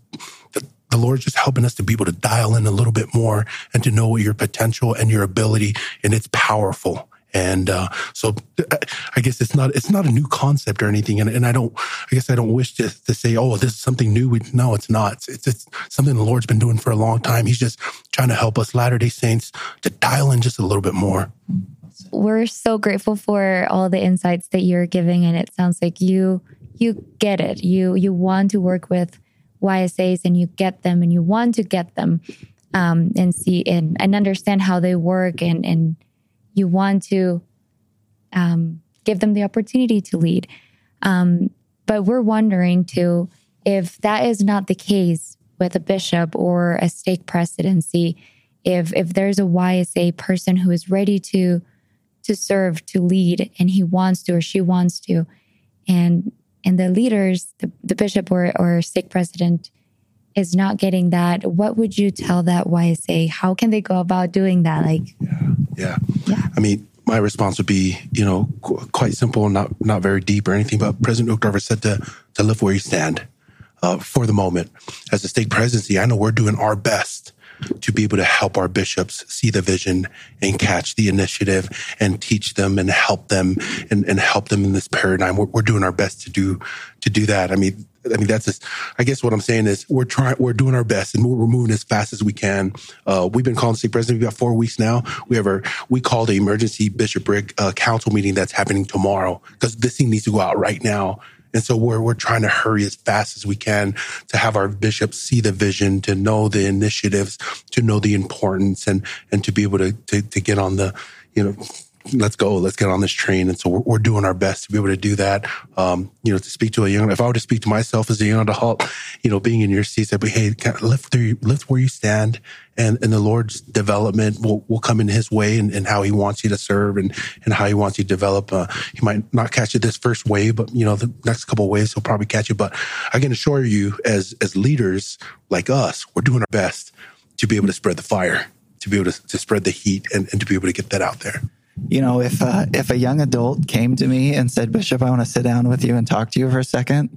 the, the Lord's just helping us to be able to dial in a little bit more and to know your potential and your ability and it's powerful And uh, so I guess it's not it's not a new concept or anything. And, and I don't I guess I don't wish to, to say, oh, this is something new. We, no, it's not. It's, it's, it's something the Lord's been doing for a long time. He's just trying to help us Latter Day Saints to dial in just a little bit more. We're so grateful for all the insights that you're giving, and it sounds like you you get it. You you want to work with YSAs and you get them, and you want to get them um, and see and, and understand how they work and and you want to um, give them the opportunity to lead. Um, but we're wondering too if that is not the case with a bishop or a stake presidency, if if there's a YSA person who is ready to to serve, to lead, and he wants to or she wants to, and and the leaders, the, the bishop or or stake president is not getting that, what would you tell that YSA? How can they go about doing that? Like, yeah, yeah. yeah. I mean, my response would be, you know, qu- quite simple, not not very deep or anything. But President Uchtdorf said to to live where you stand uh, for the moment. As a stake presidency, I know we're doing our best to be able to help our bishops see the vision and catch the initiative and teach them and help them and, and help them in this paradigm. We're, we're doing our best to do to do that. I mean, I mean, that's just, I guess what I'm saying is we're trying, we're doing our best and we're moving as fast as we can. Uh, we've been calling stake president. We've got four weeks now. We have our, we called an emergency bishopric uh, council meeting that's happening tomorrow because this thing needs to go out right now. And so we're, we're trying to hurry as fast as we can to have our bishops see the vision, to know the initiatives, to know the importance and, and to be able to, to, to get on the, you know, let's go, let's get on this train. And so we're, we're, doing our best to be able to do that. Um, you know, to speak to a young, if I were to speak to myself as a young adult, you know, being in your seats, I'd be, hey, lift you, lift where you stand and, and the Lord's development will, will come in his way and, and how he wants you to serve and, and how he wants you to develop. Uh, he might not catch it this first wave, but you know, the next couple waves, he'll probably catch you. But I can assure you as, as leaders like us, we're doing our best to be able to spread the fire, to be able to, to spread the heat and, and to be able to get that out there you know, if uh, if a young adult came to me and said, "Bishop, I want to sit down with you and talk to you for a second,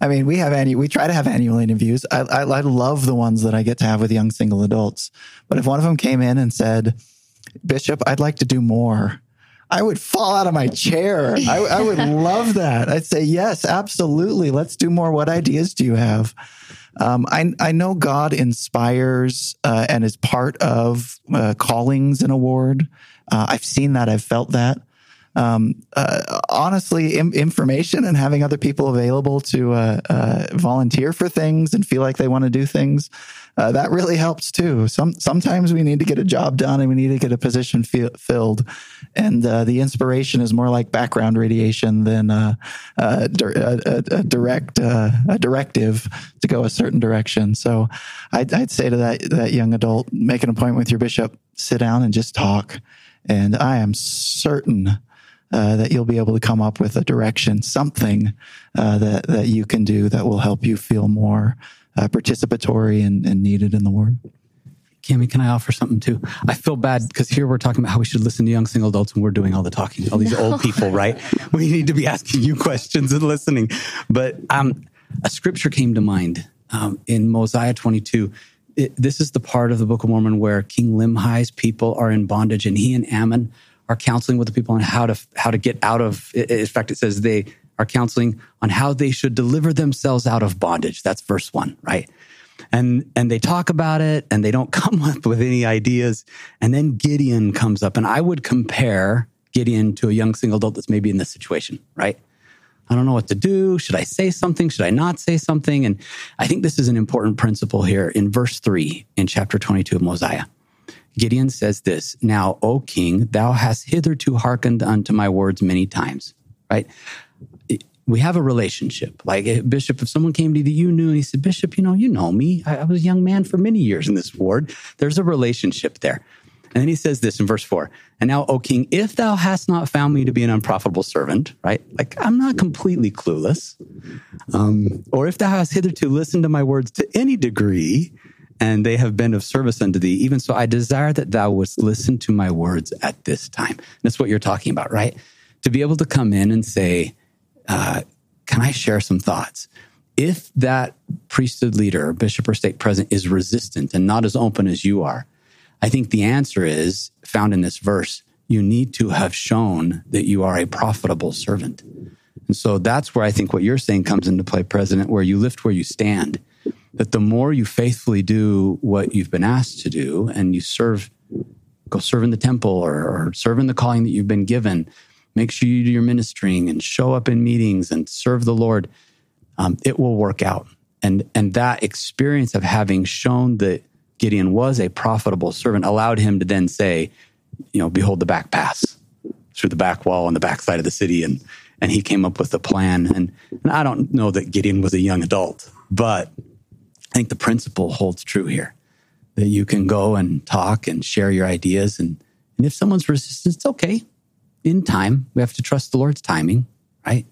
I mean, we have any, we try to have annual interviews. I, I, I love the ones that I get to have with young single adults. But if one of them came in and said, "Bishop, I'd like to do more," I would fall out of my chair. I, I would love that. I'd say, "Yes, absolutely. Let's do more. What ideas do you have?" Um, I, I know God inspires uh, and is part of uh, callings and award. Uh, I've seen that. I've felt that. Um, uh, honestly, Im- information and having other people available to uh, uh, volunteer for things and feel like they want to do things uh, that really helps too. Some sometimes we need to get a job done and we need to get a position fi- filled, and uh, the inspiration is more like background radiation than uh, a, a, a, direct a directive to go a certain direction. So, I'd, I'd say to that that young adult, make an appointment with your bishop, sit down and just talk and I am certain uh, that you'll be able to come up with a direction, something uh, that, that you can do that will help you feel more uh, participatory and, and needed in the Word. Cami, can I offer something too? I feel bad because here we're talking about how we should listen to young single adults and we're doing all the talking, all these no. old people, right? We need to be asking you questions and listening. But um, a scripture came to mind um, in Mosiah 22 it, this is the part of the Book of Mormon where King Limhi's people are in bondage, and he and Ammon are counseling with the people on how to how to get out of. In fact, it says they are counseling on how they should deliver themselves out of bondage. That's verse one, right? And and they talk about it, and they don't come up with any ideas. And then Gideon comes up, and I would compare Gideon to a young single adult that's maybe in this situation, right? I don't know what to do. Should I say something? Should I not say something? And I think this is an important principle here in verse 3 in chapter 22 of Mosiah. Gideon says this Now, O king, thou hast hitherto hearkened unto my words many times, right? We have a relationship. Like, eh, Bishop, if someone came to you knew and he said, Bishop, you know, you know me. I, I was a young man for many years in this ward. There's a relationship there. And then he says this in verse four. And now, O king, if thou hast not found me to be an unprofitable servant, right? Like I'm not completely clueless. Um, or if thou hast hitherto listened to my words to any degree, and they have been of service unto thee, even so I desire that thou wouldst listen to my words at this time. And that's what you're talking about, right? To be able to come in and say, uh, can I share some thoughts? If that priesthood leader, bishop or stake president is resistant and not as open as you are, I think the answer is found in this verse. you need to have shown that you are a profitable servant. And so that's where I think what you're saying comes into play, President, where you lift where you stand. That the more you faithfully do what you've been asked to do and you serve, go serve in the temple or, or serve in the calling that you've been given, make sure you do your ministering and show up in meetings and serve the Lord, um, it will work out. And, and that experience of having shown that Gideon was a profitable servant allowed him to then say, you know, behold the back pass through the back wall on the back side of the city and and he came up with a plan. And, and I don't know that Gideon was a young adult, but I think the principle holds true here that you can go and talk and share your ideas. And, and if someone's resistant, it's okay. In time, we have to trust the Lord's timing, right?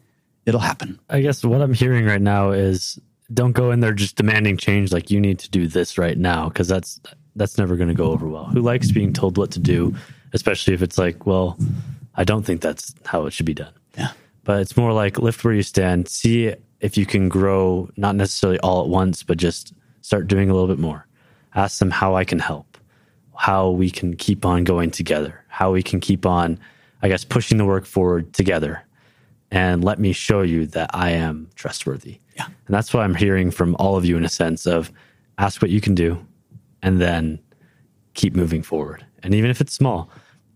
It'll happen. I guess what I'm hearing right now is don't go in there just demanding change like you need to do this right now because that's that's never going to go over well. Who likes being told what to do, especially if it's like, well, I don't think that's how it should be done. Yeah but it's more like lift where you stand, see if you can grow, not necessarily all at once, but just start doing a little bit more. Ask them how I can help, how we can keep on going together, how we can keep on, I guess, pushing the work forward together. And let me show you that I am trustworthy. Yeah. And that's what I'm hearing from all of you in a sense of ask what you can do and then keep moving forward. And even if it's small,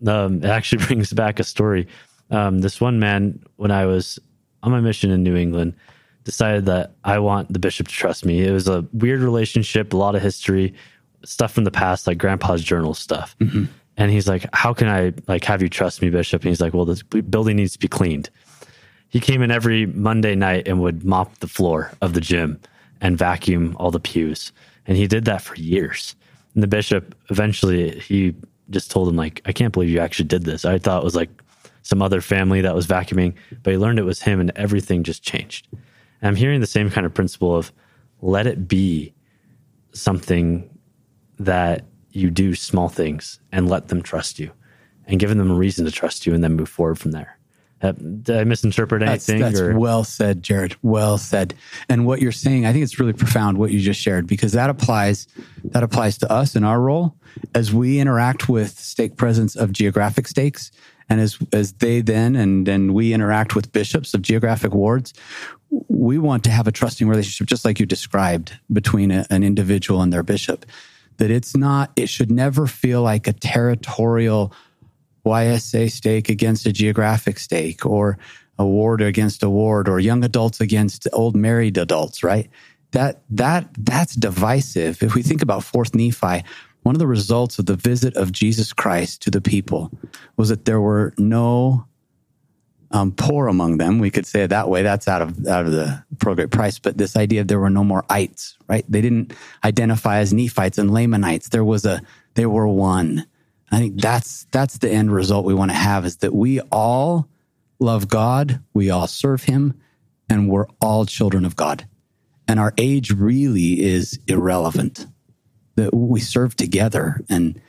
um, it actually brings back a story um, this one man, when I was on my mission in New England, decided that I want the bishop to trust me. It was a weird relationship, a lot of history, stuff from the past, like grandpa's journal stuff. Mm-hmm. And he's like, "How can I like have you trust me, bishop?" And he's like, "Well, this building needs to be cleaned." He came in every Monday night and would mop the floor of the gym and vacuum all the pews, and he did that for years. And the bishop eventually he just told him like, "I can't believe you actually did this." I thought it was like some other family that was vacuuming, but he learned it was him and everything just changed. And I'm hearing the same kind of principle of let it be something that you do small things and let them trust you and giving them a reason to trust you and then move forward from there. Uh, did I misinterpret anything? That's, that's well said, Jared. Well said. And what you're saying, I think it's really profound what you just shared because that applies that applies to us in our role as we interact with stake presidents of geographic stakes. And as, as they then and, and we interact with bishops of geographic wards, we want to have a trusting relationship, just like you described, between a, an individual and their bishop. That it's not, it should never feel like a territorial YSA stake against a geographic stake or a ward against a ward or young adults against old married adults, right? That, that, that's divisive. If we think about fourth Nephi, one of the results of the visit of Jesus Christ to the people was that there were no um, poor among them. We could say it that way. That's out of out of the Pearl Price. But this idea of there were no more ites, right? They didn't identify as Nephites and Lamanites. There was a they were one. I think that's that's the end result we want to have is that we all love God, we all serve Him, and we're all children of God. And our age really is irrelevant that we serve together. And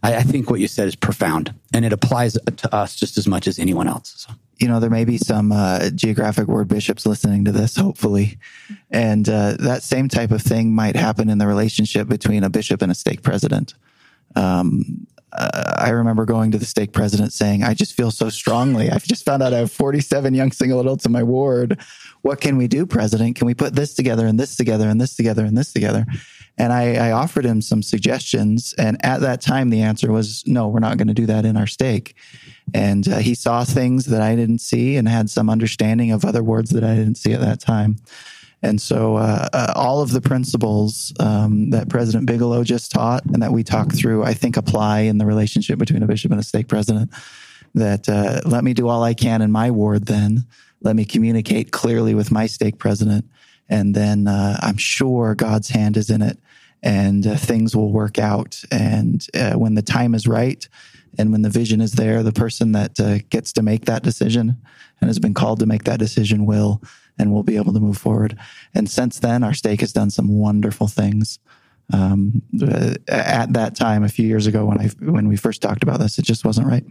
I, I, think what you said is profound and it applies to us just as much as anyone else. So. You know, there may be some uh, geographic ward bishops listening to this, hopefully. And uh, that same type of thing might happen in the relationship between a bishop and a stake president. Um, uh, I remember going to the stake president saying, I just feel so strongly. I've just found out I have 47 young single adults in my ward. What can we do, president? Can we put this together and this together and this together and this together? And I, I offered him some suggestions. And at that time, the answer was, no, we're not going to do that in our stake. And uh, he saw things that I didn't see and had some understanding of other words that I didn't see at that time. And so, uh, uh, all of the principles um, that President Bigelow just taught and that we talked through, I think apply in the relationship between a bishop and a stake president. That uh, let me do all I can in my ward, then let me communicate clearly with my stake president and then uh, I'm sure God's hand is in it, and uh, things will work out. And uh, when the time is right, and when the vision is there, the person that gets to make that decision and has been called to make that decision will, and we'll be able to move forward. And since then, our stake has done some wonderful things. Um, at that time, a few years ago, when I when we first talked about this, it just wasn't right.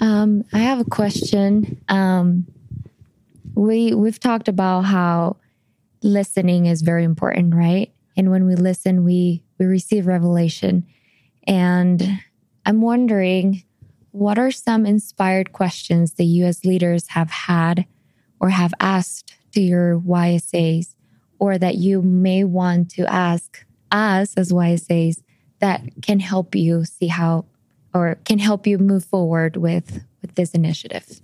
Um, I have a question. Um, we we've talked about how listening is very important, right? And when we listen, we we receive revelation. And I'm wondering what are some inspired questions that you as leaders have had or have asked to your YSAs or that you may want to ask us as YSAs that can help you see how or can help you move forward with with this initiative?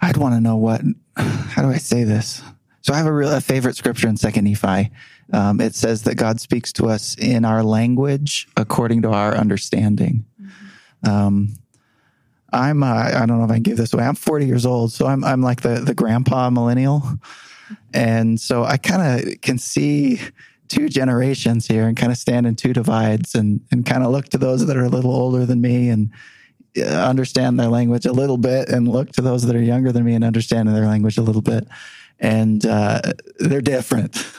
I'd want to know what. How do I say this? So I have a real a favorite scripture in Second Nephi. Um, it says that God speaks to us in our language according to our understanding. Mm-hmm. Um, I'm uh, I don't know if I can give this away. I'm 40 years old, so I'm I'm like the the grandpa millennial, and so I kind of can see two generations here and kind of stand in two divides and and kind of look to those that are a little older than me and uh, understand their language a little bit and look to those that are younger than me and understand their language a little bit. And uh, they're different.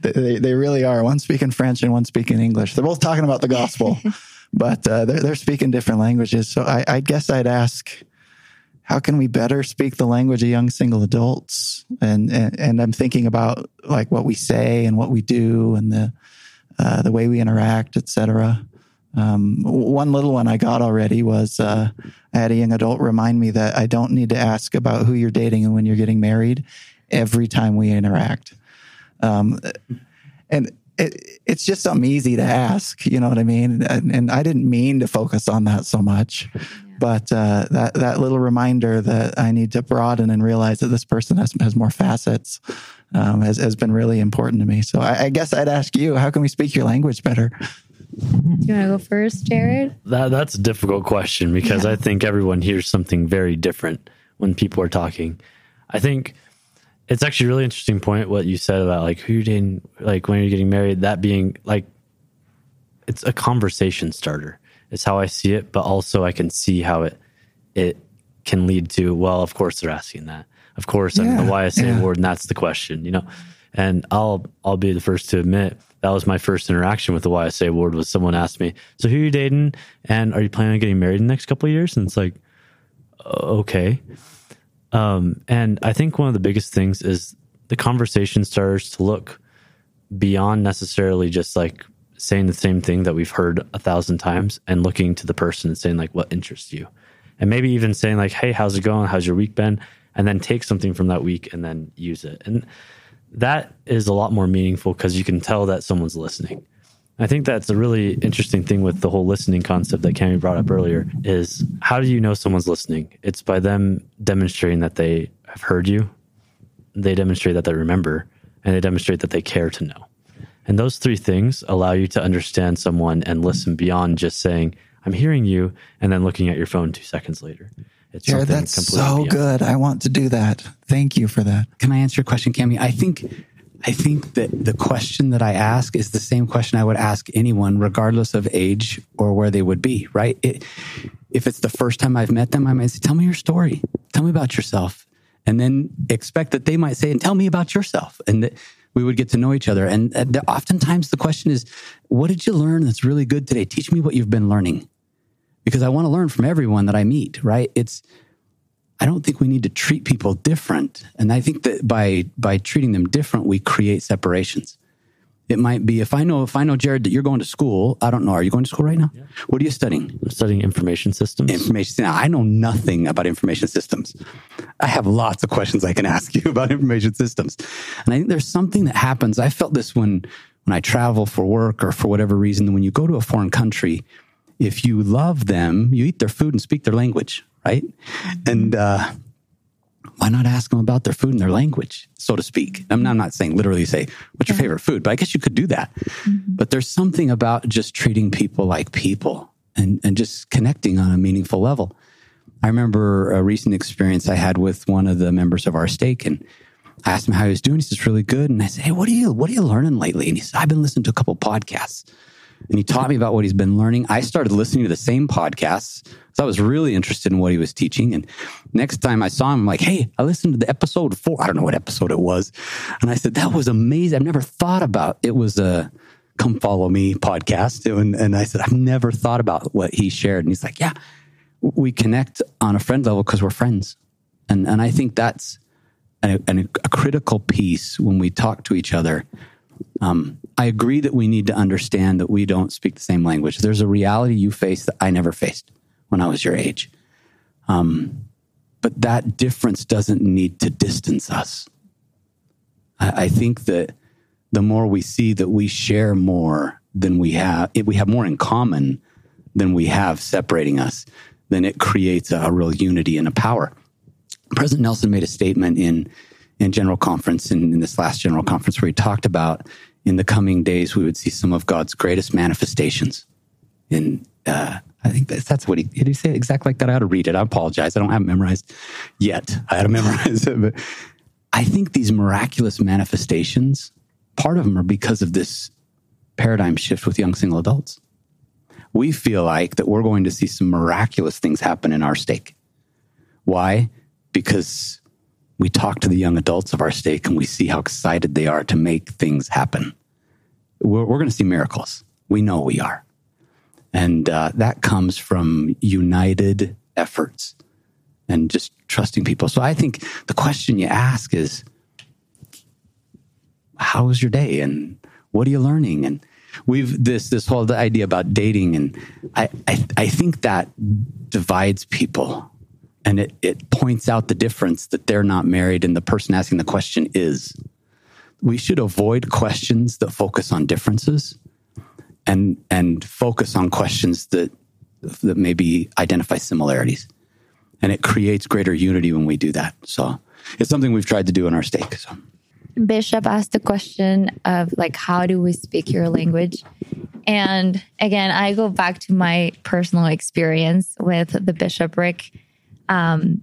They, they really are. One speaking french and one speaking english. They're both talking about the gospel but uh, they're, they're speaking different languages so I, I guess i'd ask how can we better speak the language of young single adults? And, and, and I'm thinking about like what we say and what we do and the, uh, the way we interact, etc. Um, one little one I got already was uh, I had a young adult remind me that I don't need to ask about who you're dating and when you're getting married every time we interact. Um, and it, it's just something easy to ask, you know what I mean? And, and I didn't mean to focus on that so much. But uh, that that little reminder that I need to broaden and realize that this person has has more facets um, has has been really important to me. So I, I, guess I'd ask you, how can we speak your language better? Do you want to go first, Jared? That that's a difficult question because yeah. I think everyone hears something very different when people are talking. I think it's actually a really interesting point what you said about like who you're dating, like when you're getting married. That being like it's a conversation starter is how I see it, but also I can see how it it can lead to, well, of course they're asking that. Of course, yeah, I'm the YSA yeah. award, and that's the question, you know. And I'll I'll be the first to admit that was my first interaction with the YSA award was someone asked me, So who are you dating? And are you planning on getting married in the next couple of years? And it's like, okay. Um, and I think one of the biggest things is the conversation starts to look beyond necessarily just like saying the same thing that we've heard a thousand times and looking to the person and saying like what interests you? And maybe even saying like hey how's it going? How's your week been? And then take something from that week and then use it. And that is a lot more meaningful because you can tell that someone's listening i think that's a really interesting thing with the whole listening concept that Cami brought up earlier is how do you know someone's listening it's by them demonstrating that they have heard you they demonstrate that they remember and they demonstrate that they care to know and those three things allow you to understand someone and listen beyond just saying, I'm hearing you, and then looking at your phone two seconds later. It's Jared, that's so beyond. good. I want to do that. Thank you for that. Can I answer your question, Cami? I think I think that the question that I ask is the same question I would ask anyone, regardless of age or where they would be, right? It, if it's the first time I've met them, I might say, Tell me your story. Tell me about yourself. And then expect that they might say, And tell me about yourself. And that we would get to know each other. And uh, oftentimes the question is, what did you learn that's really good today? Teach me what you've been learning. Because I want to learn from everyone that I meet, right? It's, I don't think we need to treat people different. And I think that by, by treating them different, we create separations. It might be if I know if I know Jared that you're going to school. I don't know. Are you going to school right now? Yeah. What are you studying? I'm studying information systems. Information. Now, I know nothing about information systems. I have lots of questions I can ask you about information systems, and I think there's something that happens. I felt this when when I travel for work or for whatever reason. When you go to a foreign country, if you love them, you eat their food and speak their language, right? And uh, why not ask them about their food and their language, so to speak? I'm not, I'm not saying literally say, what's your favorite food? But I guess you could do that. Mm-hmm. But there's something about just treating people like people and, and just connecting on a meaningful level. I remember a recent experience I had with one of the members of our stake and I asked him how he was doing. He says, really good. And I said, Hey, what are you, what are you learning lately? And he said, I've been listening to a couple podcasts and he taught me about what he's been learning. I started listening to the same podcasts. So I was really interested in what he was teaching. And next time I saw him, I'm like, hey, I listened to the episode four. I don't know what episode it was. And I said, that was amazing. I've never thought about it was a come follow me podcast. And, and I said, I've never thought about what he shared. And he's like, yeah, we connect on a friend level because we're friends. And, and I think that's a, a critical piece when we talk to each other. Um, I agree that we need to understand that we don't speak the same language. There's a reality you face that I never faced when I was your age. Um, but that difference doesn't need to distance us. I, I think that the more we see that we share more than we have, if we have more in common than we have separating us, then it creates a, a real unity and a power. President Nelson made a statement in in general conference in, in this last general conference where he talked about in the coming days we would see some of God's greatest manifestations. And uh, I think that's, that's what he did. He say it exactly like that. I had to read it. I apologize. I don't have it memorized yet. I had to memorize it, but I think these miraculous manifestations, part of them are because of this paradigm shift with young single adults. We feel like that we're going to see some miraculous things happen in our stake. Why? Because we talk to the young adults of our stake and we see how excited they are to make things happen. We're, we're going to see miracles. We know we are. And uh, that comes from united efforts and just trusting people. So I think the question you ask is, how was your day? And what are you learning? And we've this this whole idea about dating, and I I, I think that divides people and it, it points out the difference that they're not married and the person asking the question is. We should avoid questions that focus on differences and and focus on questions that that maybe identify similarities. And it creates greater unity when we do that. So it's something we've tried to do in our stake. So. Bishop asked the question of like, how do we speak your language? And again, I go back to my personal experience with the bishopric um,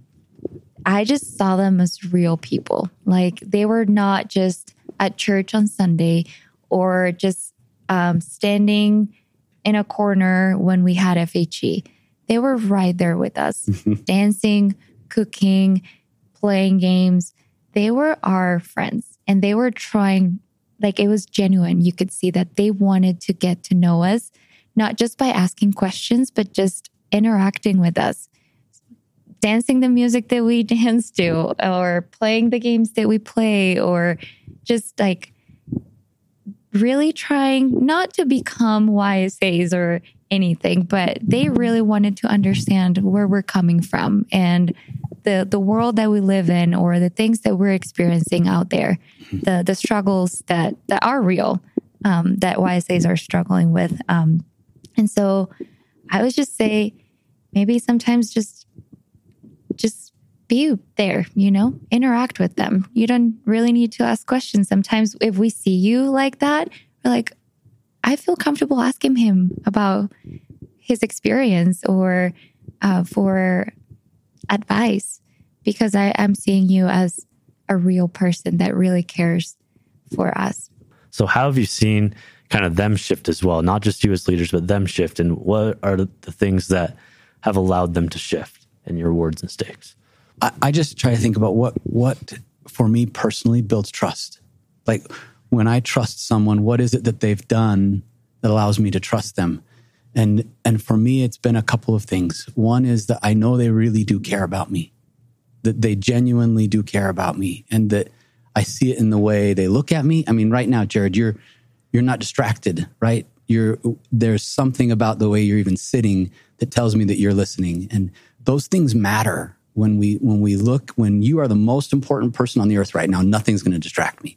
I just saw them as real people. Like they were not just at church on Sunday or just um, standing in a corner when we had FHE. They were right there with us, dancing, cooking, playing games. They were our friends and they were trying, like it was genuine. You could see that they wanted to get to know us, not just by asking questions, but just interacting with us dancing the music that we dance to or playing the games that we play or just like really trying not to become YSAs or anything, but they really wanted to understand where we're coming from and the the world that we live in or the things that we're experiencing out there, the the struggles that that are real, um, that YSAs are struggling with. Um, and so I would just say maybe sometimes just just be there, you know, interact with them. You don't really need to ask questions. Sometimes if we see you like that, we're like, I feel comfortable asking him about his experience or uh, for advice because I am seeing you as a real person that really cares for us. So, how have you seen kind of them shift as well? Not just you as leaders, but them shift. And what are the things that have allowed them to shift? in your awards and stakes? I, I just try to think about what what for me personally builds trust. Like when I trust someone, what is it that they've done that allows me to trust them? And and for me, it's been a couple of things. One is that I know they really do care about me, that they genuinely do care about me, and that I see it in the way they look at me. I mean, right now, Jared, you're you're not distracted, right? You're there's something about the way you're even sitting that tells me that you're listening. And those things matter when we when we look when you are the most important person on the earth right now nothing's going to distract me.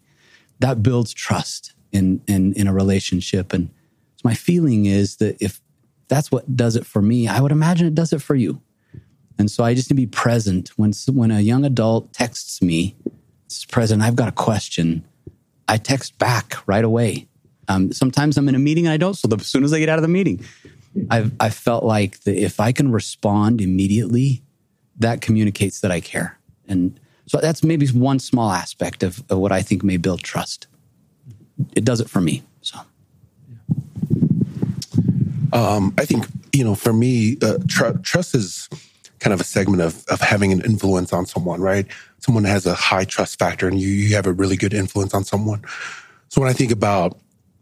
That builds trust in in in a relationship. And so my feeling is that if that's what does it for me i would imagine it does it for you. And so i just need to be present. When when a young adult texts me says president i've got a question. I text back right away. Um, sometimes i'm in a meeting and i don't so as soon as i get out of the meeting I've I felt like that if I can respond immediately, that communicates that I care. And so that's maybe one small aspect of, of what I think may build trust. It does it for me. So um, I think, you know, for me, uh, tr- trust is kind of a segment of, of having an influence on someone, right? Someone has a high trust factor and you, you have a really good influence on someone. So when I think about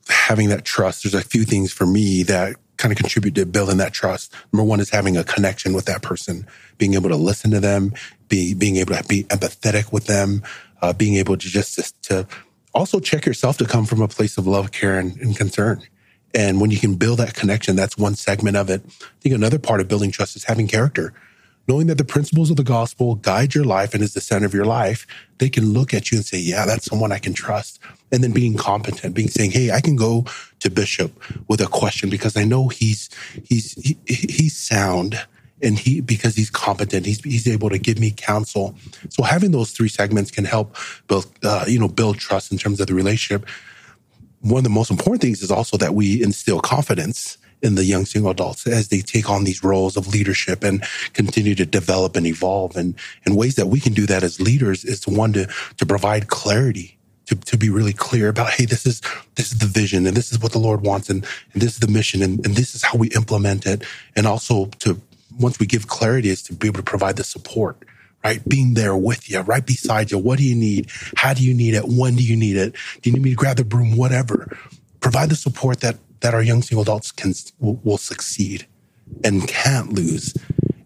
having that trust, there's a few things for me that kind of contribute to building that trust. Number one is having a connection with that person, being able to listen to them, be, being able to be empathetic with them, uh, being able to just to, also check yourself to come from a place of love, care, and, and concern. And when you can build that connection, that's one segment of it. I think another part of building trust is having character. Knowing that the principles of the gospel guide your life and is the center of your life, they can look at you and say, yeah, that's someone I can trust. And then being competent, being saying, hey, I can go to Bishop with a question because I know he's, he's, he, he's sound and he because he's competent he's, he's able to give me counsel. So having those three segments can help build uh, you know build trust in terms of the relationship. One of the most important things is also that we instill confidence in the young single adults as they take on these roles of leadership and continue to develop and evolve. And, and ways that we can do that as leaders is one to to provide clarity to, to be really clear about hey this is this is the vision and this is what the lord wants and, and this is the mission and, and this is how we implement it and also to once we give clarity is to be able to provide the support right? Being there with you, right beside you. What do you need? How do you need it? When do you need it? Do you need me to grab the broom? Whatever. Provide the support that that our young single adults can will, will succeed and can't lose,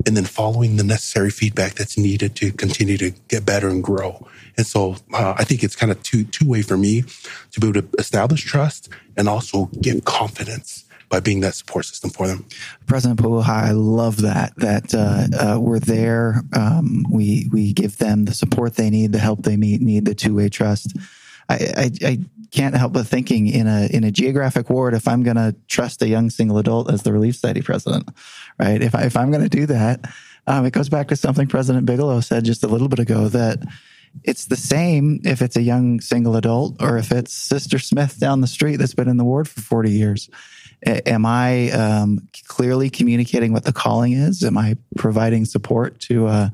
and then following the necessary feedback that's needed to continue to get better and grow. And so uh, I think it's kind of two two way for me to be able to establish trust and also give confidence by being that support system for them. President Pauha, I love that. That uh, uh, we're there. Um, we we give them the support they need, the help they need, need the two way trust. I, I, I can't help but thinking in a in a geographic ward, if I'm going to trust a young single adult as the Relief Society president, right? If I, if I'm going to do that, um, it goes back to something President Bigelow said just a little bit ago that it's the same if it's a young single adult or if it's Sister Smith down the street that's been in the ward for 40 years am I um, clearly communicating what the calling is? Am I providing support to uh,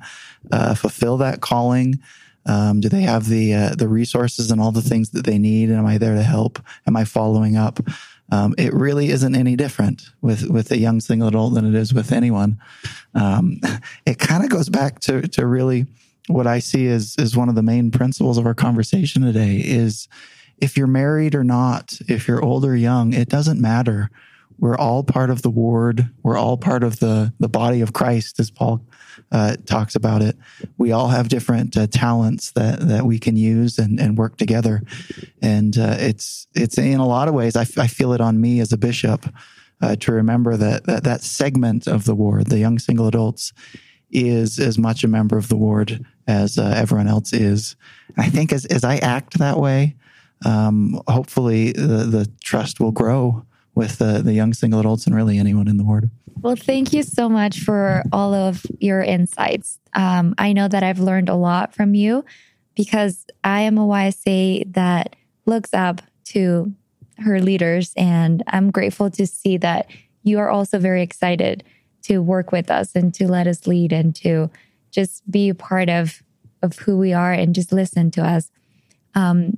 uh, fulfill that calling? Um, do they have the uh, the resources and all the things that they need? And am I there to help? Am I following up? Um, it really isn't any different with with a young single adult than it is with anyone. Um, it kind of goes back to to really what I see as is one of the main principles of our conversation today is if you're married or not, if you're old or young, it doesn't matter. We're all part of the ward. We're all part of the, the body of Christ, as Paul uh, talks about it. We all have different uh, talents that, that we can use and, and work together. And uh, it's, it's in a lot of ways, I, f- I feel it on me as a bishop uh, to remember that, that that segment of the ward, the young single adults, is as much a member of the ward as uh, everyone else is. I think as, as I act that way, um, hopefully the, the trust will grow with the, the young single adults and really anyone in the ward. Well, thank you so much for all of your insights. Um, I know that I've learned a lot from you because I am a YSA that looks up to her leaders, and I'm grateful to see that you are also very excited to work with us and to let us lead and to just be a part of of who we are and just listen to us. Um,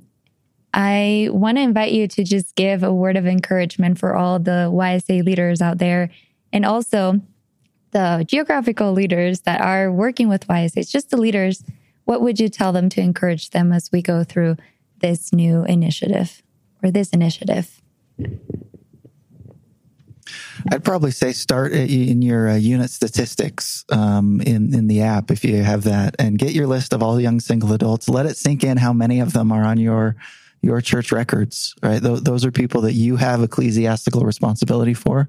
I want to invite you to just give a word of encouragement for all the YSA leaders out there and also the geographical leaders that are working with YSA. It's just the leaders. What would you tell them to encourage them as we go through this new initiative or this initiative? I'd probably say start in your uh, unit statistics um, in in the app if you have that, and get your list of all young single adults. Let it sink in how many of them are on your your church records, right? Th- those are people that you have ecclesiastical responsibility for,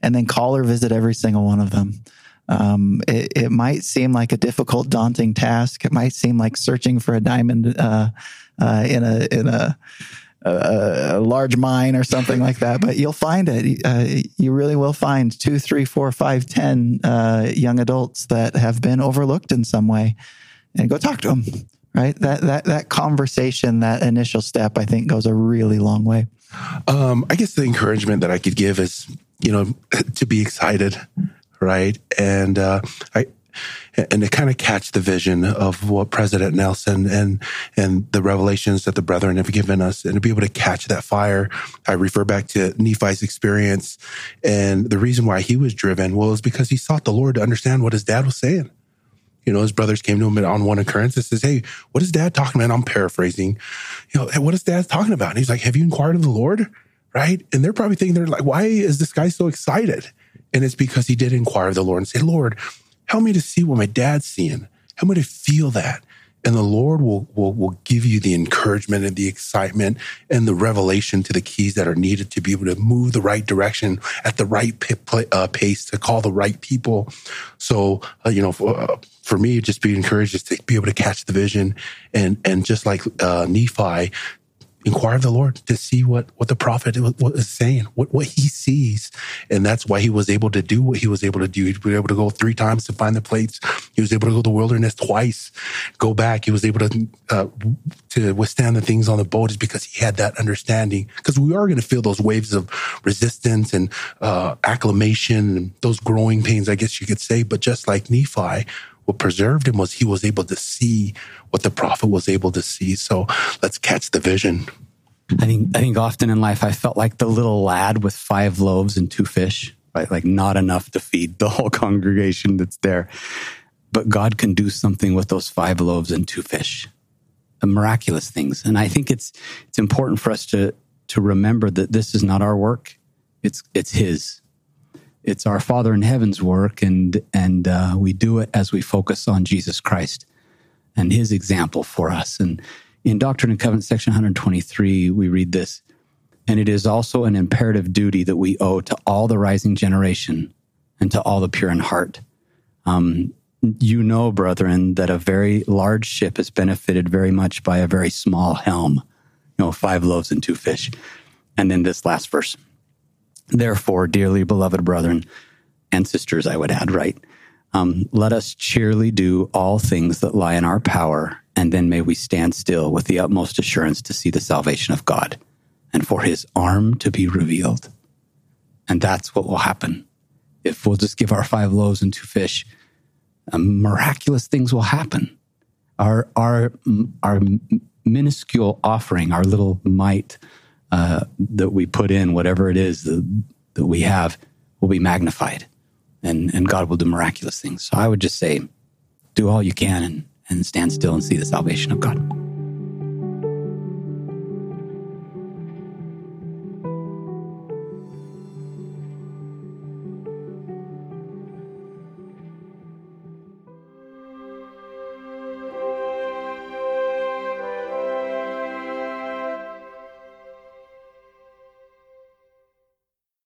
and then call or visit every single one of them. Um, it, it, might seem like a difficult, daunting task. It might seem like searching for a diamond uh, uh, in a in a, a, a, large mine or something like that. But you'll find it. Uh, you really will find two, three, four, five, ten uh, young adults that have been overlooked in some way, and go talk to them right? That that that conversation, that initial step, I think goes a really long way. Um, I guess the encouragement that I could give is, you know, to be excited, right? And uh, I and to kind of catch the vision of what President Nelson and and the revelations that the brethren have given us, and to be able to catch that fire. I refer back to Nephi's experience, and the reason why he was driven was because he sought the Lord to understand what his dad was saying you know, his brothers came to him on one occurrence and says, Hey, what is dad talking about? I'm paraphrasing. You know, hey, what is dad talking about? And he's like, Have you inquired of the Lord? Right. And they're probably thinking, they're like, why is this guy so excited? And it's because he did inquire of the Lord and say, Lord, help me to see what my dad's seeing. Help me to feel that. and the Lord will, will, will give you the encouragement and the excitement and the revelation to the keys that are needed to be able to move the right direction at the right uh, pace to call the right people. So, uh, you know, for, uh, for me, just be encouraged to be able to catch the vision and, and just like uh, Nephi, inquire of the Lord to see what, what the prophet is saying, what, what he sees. And that's why he was able to do what he was able to do. He was able to go three times to find the plates. He was able to go to the wilderness twice, go back. He was able to, uh, to withstand the things on the boat is because he had that understanding. Because we are going to feel those waves of resistance and, uh, acclamation and those growing pains, I guess you could say. But just like Nephi, what preserved him was he was able to see what the prophet was able to see. So let's catch the vision. I think I think often in life I felt like the little lad with five loaves and two fish, right? Like not enough to feed the whole congregation that's there. But God can do something with those five loaves and two fish. Miraculous things. And I think it's it's important for us to to remember that this is not our work. It's it's his it's our Father in Heaven's work, and and uh, we do it as we focus on Jesus Christ and His example for us. And in Doctrine and Covenants, section 123, we read this, and it is also an imperative duty that we owe to all the rising generation and to all the pure in heart. Um, you know, brethren, that a very large ship is benefited very much by a very small helm. You know, five loaves and two fish. And then this last verse. Therefore, dearly beloved brethren and sisters, I would add, right? Um, let us cheerily do all things that lie in our power, and then may we stand still with the utmost assurance to see the salvation of God and for his arm to be revealed. And that's what will happen. If we'll just give our five loaves and two fish, um, miraculous things will happen. Our, our, our minuscule offering, our little mite, uh, that we put in, whatever it is that, that we have, will be magnified and, and God will do miraculous things. So I would just say, do all you can and, and stand still and see the salvation of God.